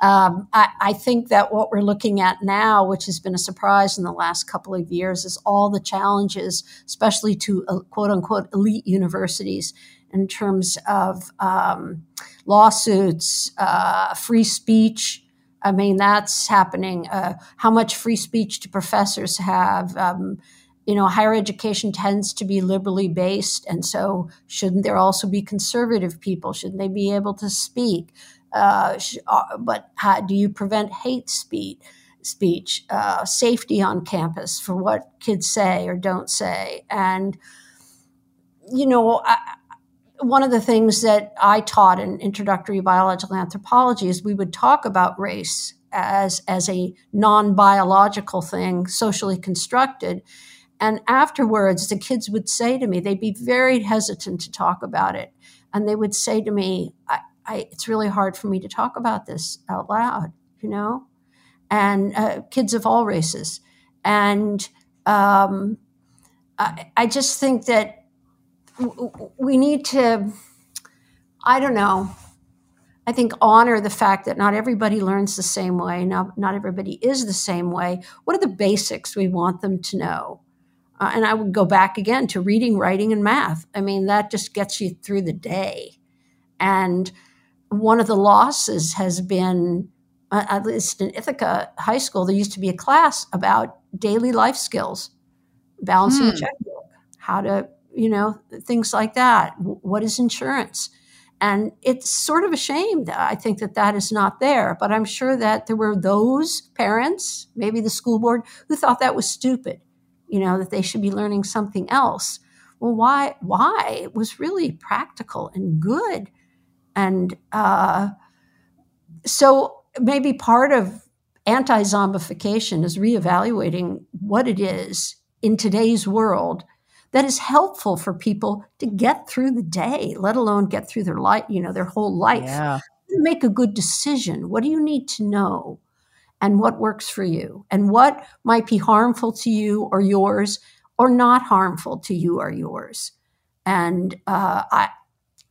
um, I, I, think that what we're looking at now, which has been a surprise in the last couple of years, is all the challenges, especially to uh, quote unquote elite universities, in terms of um, lawsuits, uh, free speech. I mean, that's happening. Uh, how much free speech do professors have? Um, you know, higher education tends to be liberally based. And so, shouldn't there also be conservative people? Shouldn't they be able to speak? Uh, uh, but how do you prevent hate speech? Speech, uh, safety on campus for what kids say or don't say, and you know, I, one of the things that I taught in introductory biological anthropology is we would talk about race as as a non biological thing, socially constructed. And afterwards, the kids would say to me, they'd be very hesitant to talk about it. And they would say to me, I, I, it's really hard for me to talk about this out loud, you know, and uh, kids of all races. And um, I, I, just think that w- we need to, I don't know, I think honor the fact that not everybody learns the same way, not, not everybody is the same way. What are the basics we want them to know? Uh, and I would go back again to reading, writing, and math. I mean, that just gets you through the day. And one of the losses has been, uh, at least in Ithaca High School, there used to be a class about daily life skills, balancing hmm. a checkbook, how to, you know, things like that. What is insurance? And it's sort of a shame that I think that that is not there. But I'm sure that there were those parents, maybe the school board, who thought that was stupid, you know, that they should be learning something else. Well, why? Why? It was really practical and good and uh, so maybe part of anti zombification is reevaluating what it is in today's world that is helpful for people to get through the day, let alone get through their life, you know, their whole life. Yeah. Make a good decision. What do you need to know? And what works for you? And what might be harmful to you or yours or not harmful to you or yours? And uh, I,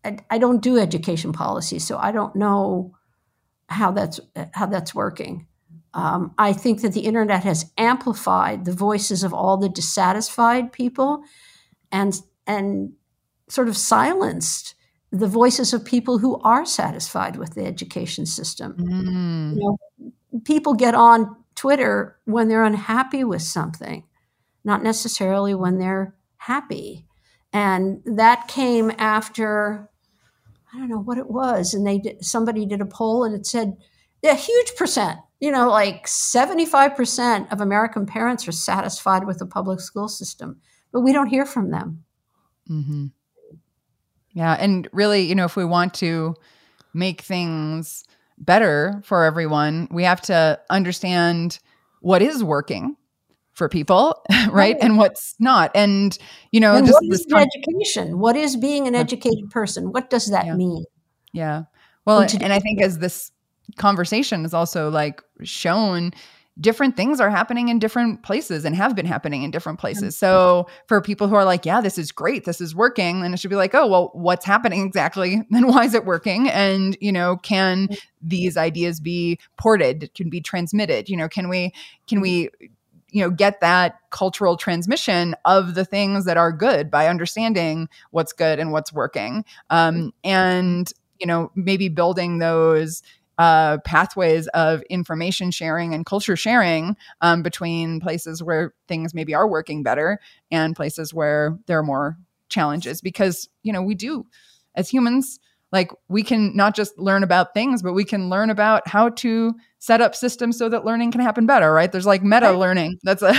I, I don't do education policy, so I don't know how that's how that's working. Um, I think that the internet has amplified the voices of all the dissatisfied people, and and sort of silenced the voices of people who are satisfied with the education system. Mm. You know, people get on Twitter when they're unhappy with something, not necessarily when they're happy. And that came after I don't know what it was, and they did, somebody did a poll and it said a huge percent, you know, like seventy five percent of American parents are satisfied with the public school system, but we don't hear from them. Mm-hmm. Yeah, and really, you know, if we want to make things better for everyone, we have to understand what is working for people, right? right? And what's not. And, you know, and just, what is con- education? What is being an educated person? What does that yeah. mean? Yeah. Well, and, and I think as this conversation is also like shown, different things are happening in different places and have been happening in different places. So for people who are like, yeah, this is great, this is working, then it should be like, oh, well, what's happening exactly? Then why is it working? And, you know, can mm. these ideas be ported? Can be transmitted? You know, can we can mm. we you know get that cultural transmission of the things that are good by understanding what's good and what's working. Um, and you know maybe building those uh, pathways of information sharing and culture sharing um, between places where things maybe are working better and places where there are more challenges. Because you know we do as humans like we can not just learn about things but we can learn about how to set up systems so that learning can happen better right there's like meta right. learning that's a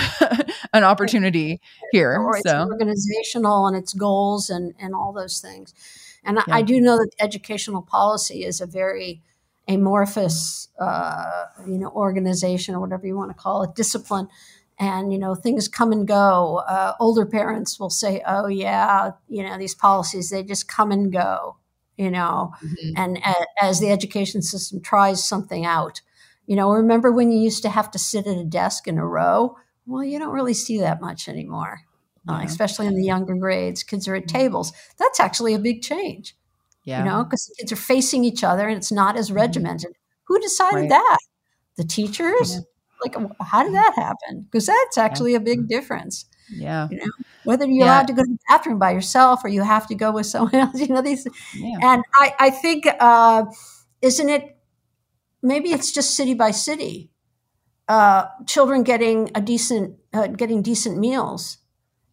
an opportunity right. here or it's so organizational and its goals and and all those things and yeah. I, I do know that educational policy is a very amorphous, uh, you know, organization or whatever you want to call it, discipline. And, you know, things come and go. Uh, older parents will say, oh, yeah, you know, these policies, they just come and go, you know, mm-hmm. and a- as the education system tries something out. You know, remember when you used to have to sit at a desk in a row? Well, you don't really see that much anymore, uh, yeah. uh, especially in the younger grades. Kids are at mm-hmm. tables. That's actually a big change. Yeah. You know, because the kids are facing each other and it's not as mm-hmm. regimented. Mm-hmm. Who decided right. that? The teachers? Yeah. Like, how did that happen? Because that's actually a big difference. Yeah. You know, whether you're yeah. allowed to go to the bathroom by yourself or you have to go with someone else, you know, these. Yeah. And I, I think, uh, isn't it, maybe it's just city by city, uh, children getting a decent, uh, getting decent meals.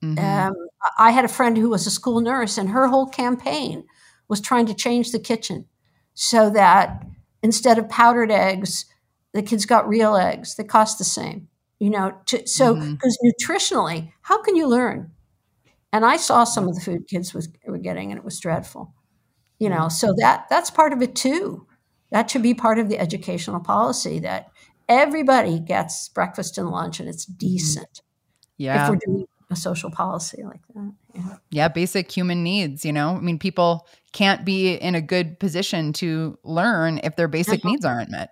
Mm-hmm. Um, I had a friend who was a school nurse and her whole campaign was trying to change the kitchen so that instead of powdered eggs, the kids got real eggs that cost the same. You know, to, so because mm-hmm. nutritionally, how can you learn? And I saw some of the food kids was, were getting, and it was dreadful. You know, so that that's part of it too. That should be part of the educational policy that everybody gets breakfast and lunch, and it's mm-hmm. decent. Yeah, if we're doing a social policy like that. Yeah. yeah, basic human needs, you know. I mean, people can't be in a good position to learn if their basic uh-huh. needs aren't met.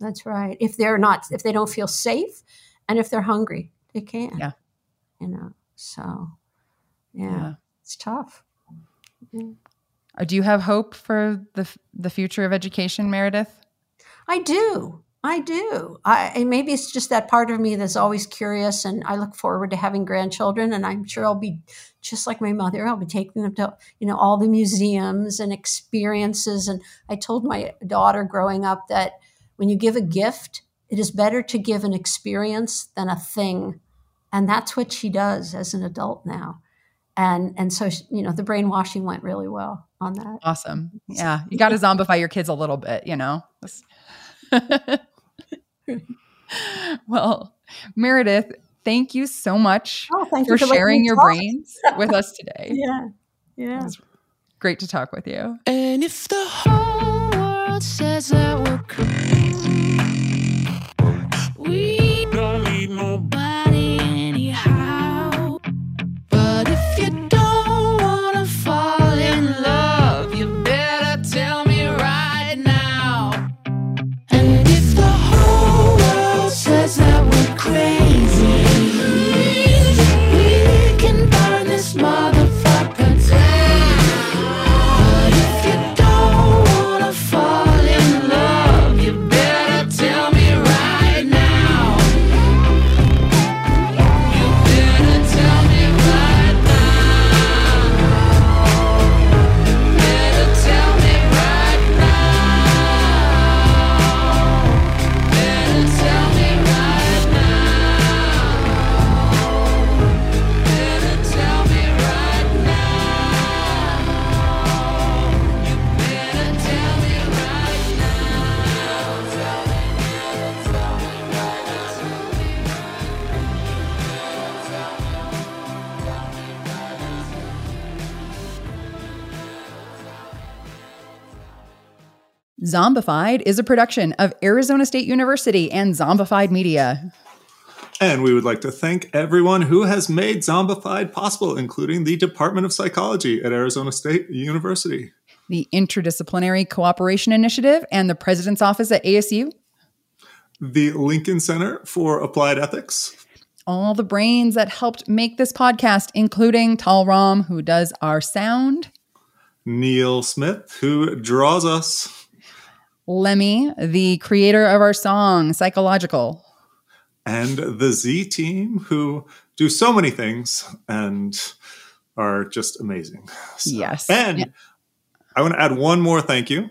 That's right. If they're not if they don't feel safe and if they're hungry, they can't. Yeah. You know. So yeah, yeah. it's tough. Yeah. Uh, do you have hope for the the future of education, Meredith? I do. I do. I, maybe it's just that part of me that's always curious, and I look forward to having grandchildren. And I'm sure I'll be just like my mother. I'll be taking them to you know all the museums and experiences. And I told my daughter growing up that when you give a gift, it is better to give an experience than a thing, and that's what she does as an adult now. And and so you know the brainwashing went really well on that. Awesome. Yeah, you got to zombify your kids a little bit. You know. well, Meredith, thank you so much oh, for, for sharing your talk. brains with us today. yeah. Yeah. great to talk with you. And if the whole world says that we're cool, Zombified is a production of Arizona State University and Zombified Media. And we would like to thank everyone who has made Zombified possible, including the Department of Psychology at Arizona State University. The Interdisciplinary Cooperation Initiative and the President's Office at ASU. the Lincoln Center for Applied Ethics. All the brains that helped make this podcast, including Tal Ram, who does our sound, Neil Smith, who draws us, Lemmy, the creator of our song, Psychological. and the Z team, who do so many things and are just amazing. So- Yes. And I want to add one more thank you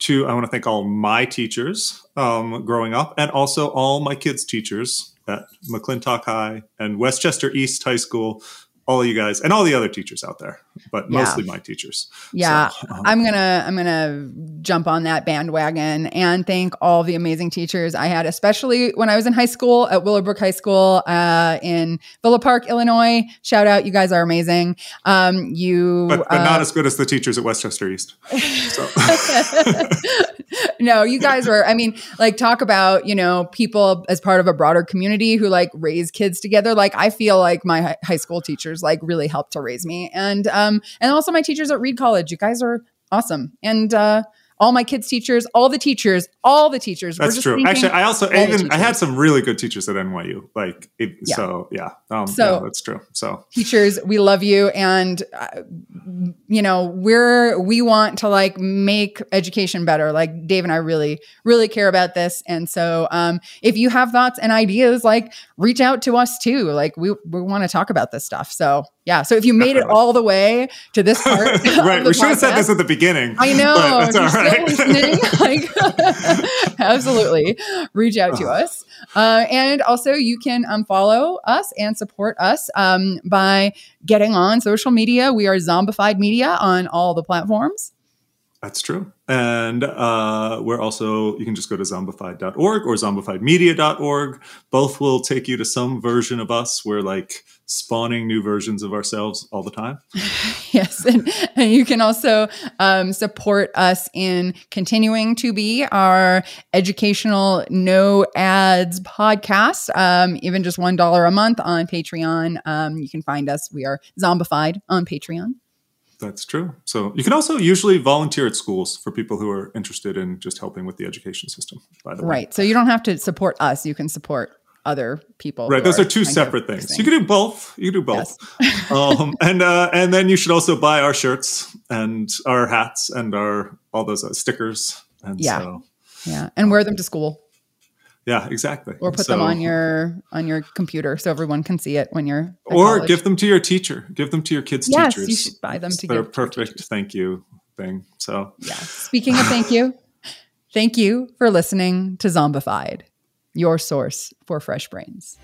to, I want to thank all my teachers um, growing up and also all my kids' teachers at McClintock High and Westchester East High School. All of you guys and all the other teachers out there, but Yeah. mostly my teachers. Yeah, So, um, I'm gonna I'm gonna jump on that bandwagon and thank all the amazing teachers I had, especially when I was in high school at Willowbrook High School uh, in Villa Park, Illinois. Shout out, you guys are amazing. Um, you, but, but uh, not as good as the teachers at Westchester East. So, no, you guys were. I mean, like talk about you know people as part of a broader community who like raise kids together. Like I feel like my hi- high school teachers like really helped to raise me, and um and also my teachers at Reed College. You guys are awesome, and uh all my kids' teachers, all the teachers, all the teachers. we're that's true. thinking Actually, I also even I had some really good teachers at NYU. Like, it, Yeah. so yeah, um, So- yeah, that's true. So teachers we love you and uh, you know we're we want to like make education better like dave and i really really care about this and so um if you have thoughts and ideas like reach out to us too like we we want to talk about this stuff so yeah so if you made it all the way to this part right, we should have said this at the beginning. I know. but all right. listening, like, absolutely, reach out to us. Uh, and also, you can um, follow us and support us um, by getting on social media. We are Zombified Media on all the platforms. That's true. And uh, we're also, you can just go to zombified.org or zombifiedmedia.org. Both will take you to some version of us. We're like spawning new versions of ourselves all the time. Yes. And, and you can also um, support us in continuing to be our educational no ads podcast, um, even just $1 a month on Patreon. Um, you can find us. We are Zombified on Patreon. That's true. So you can also usually volunteer at schools for people who are interested in just helping with the education system, by the way. Right. So you don't have to support us. You can support other people. Right, those are two separate things. listening. You can do both. You can do both. um, and uh, and then you should also buy our shirts and our hats and our all those uh, stickers. And Yeah. so yeah, and wear them to school yeah, exactly. or put So- them on your on your computer so everyone can see it when you're or college. give them to your teacher. Give them to your kids' Yes, teachers. you should buy them to their give to perfect thank you thing. So Yeah. Speaking of thank you, thank you for listening to Zombified, your source for fresh brains.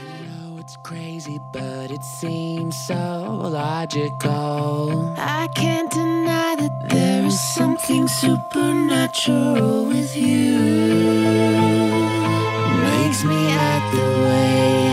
I know it's crazy, but it seems so logical. I can't deny that there is something supernatural with you. Makes me act the way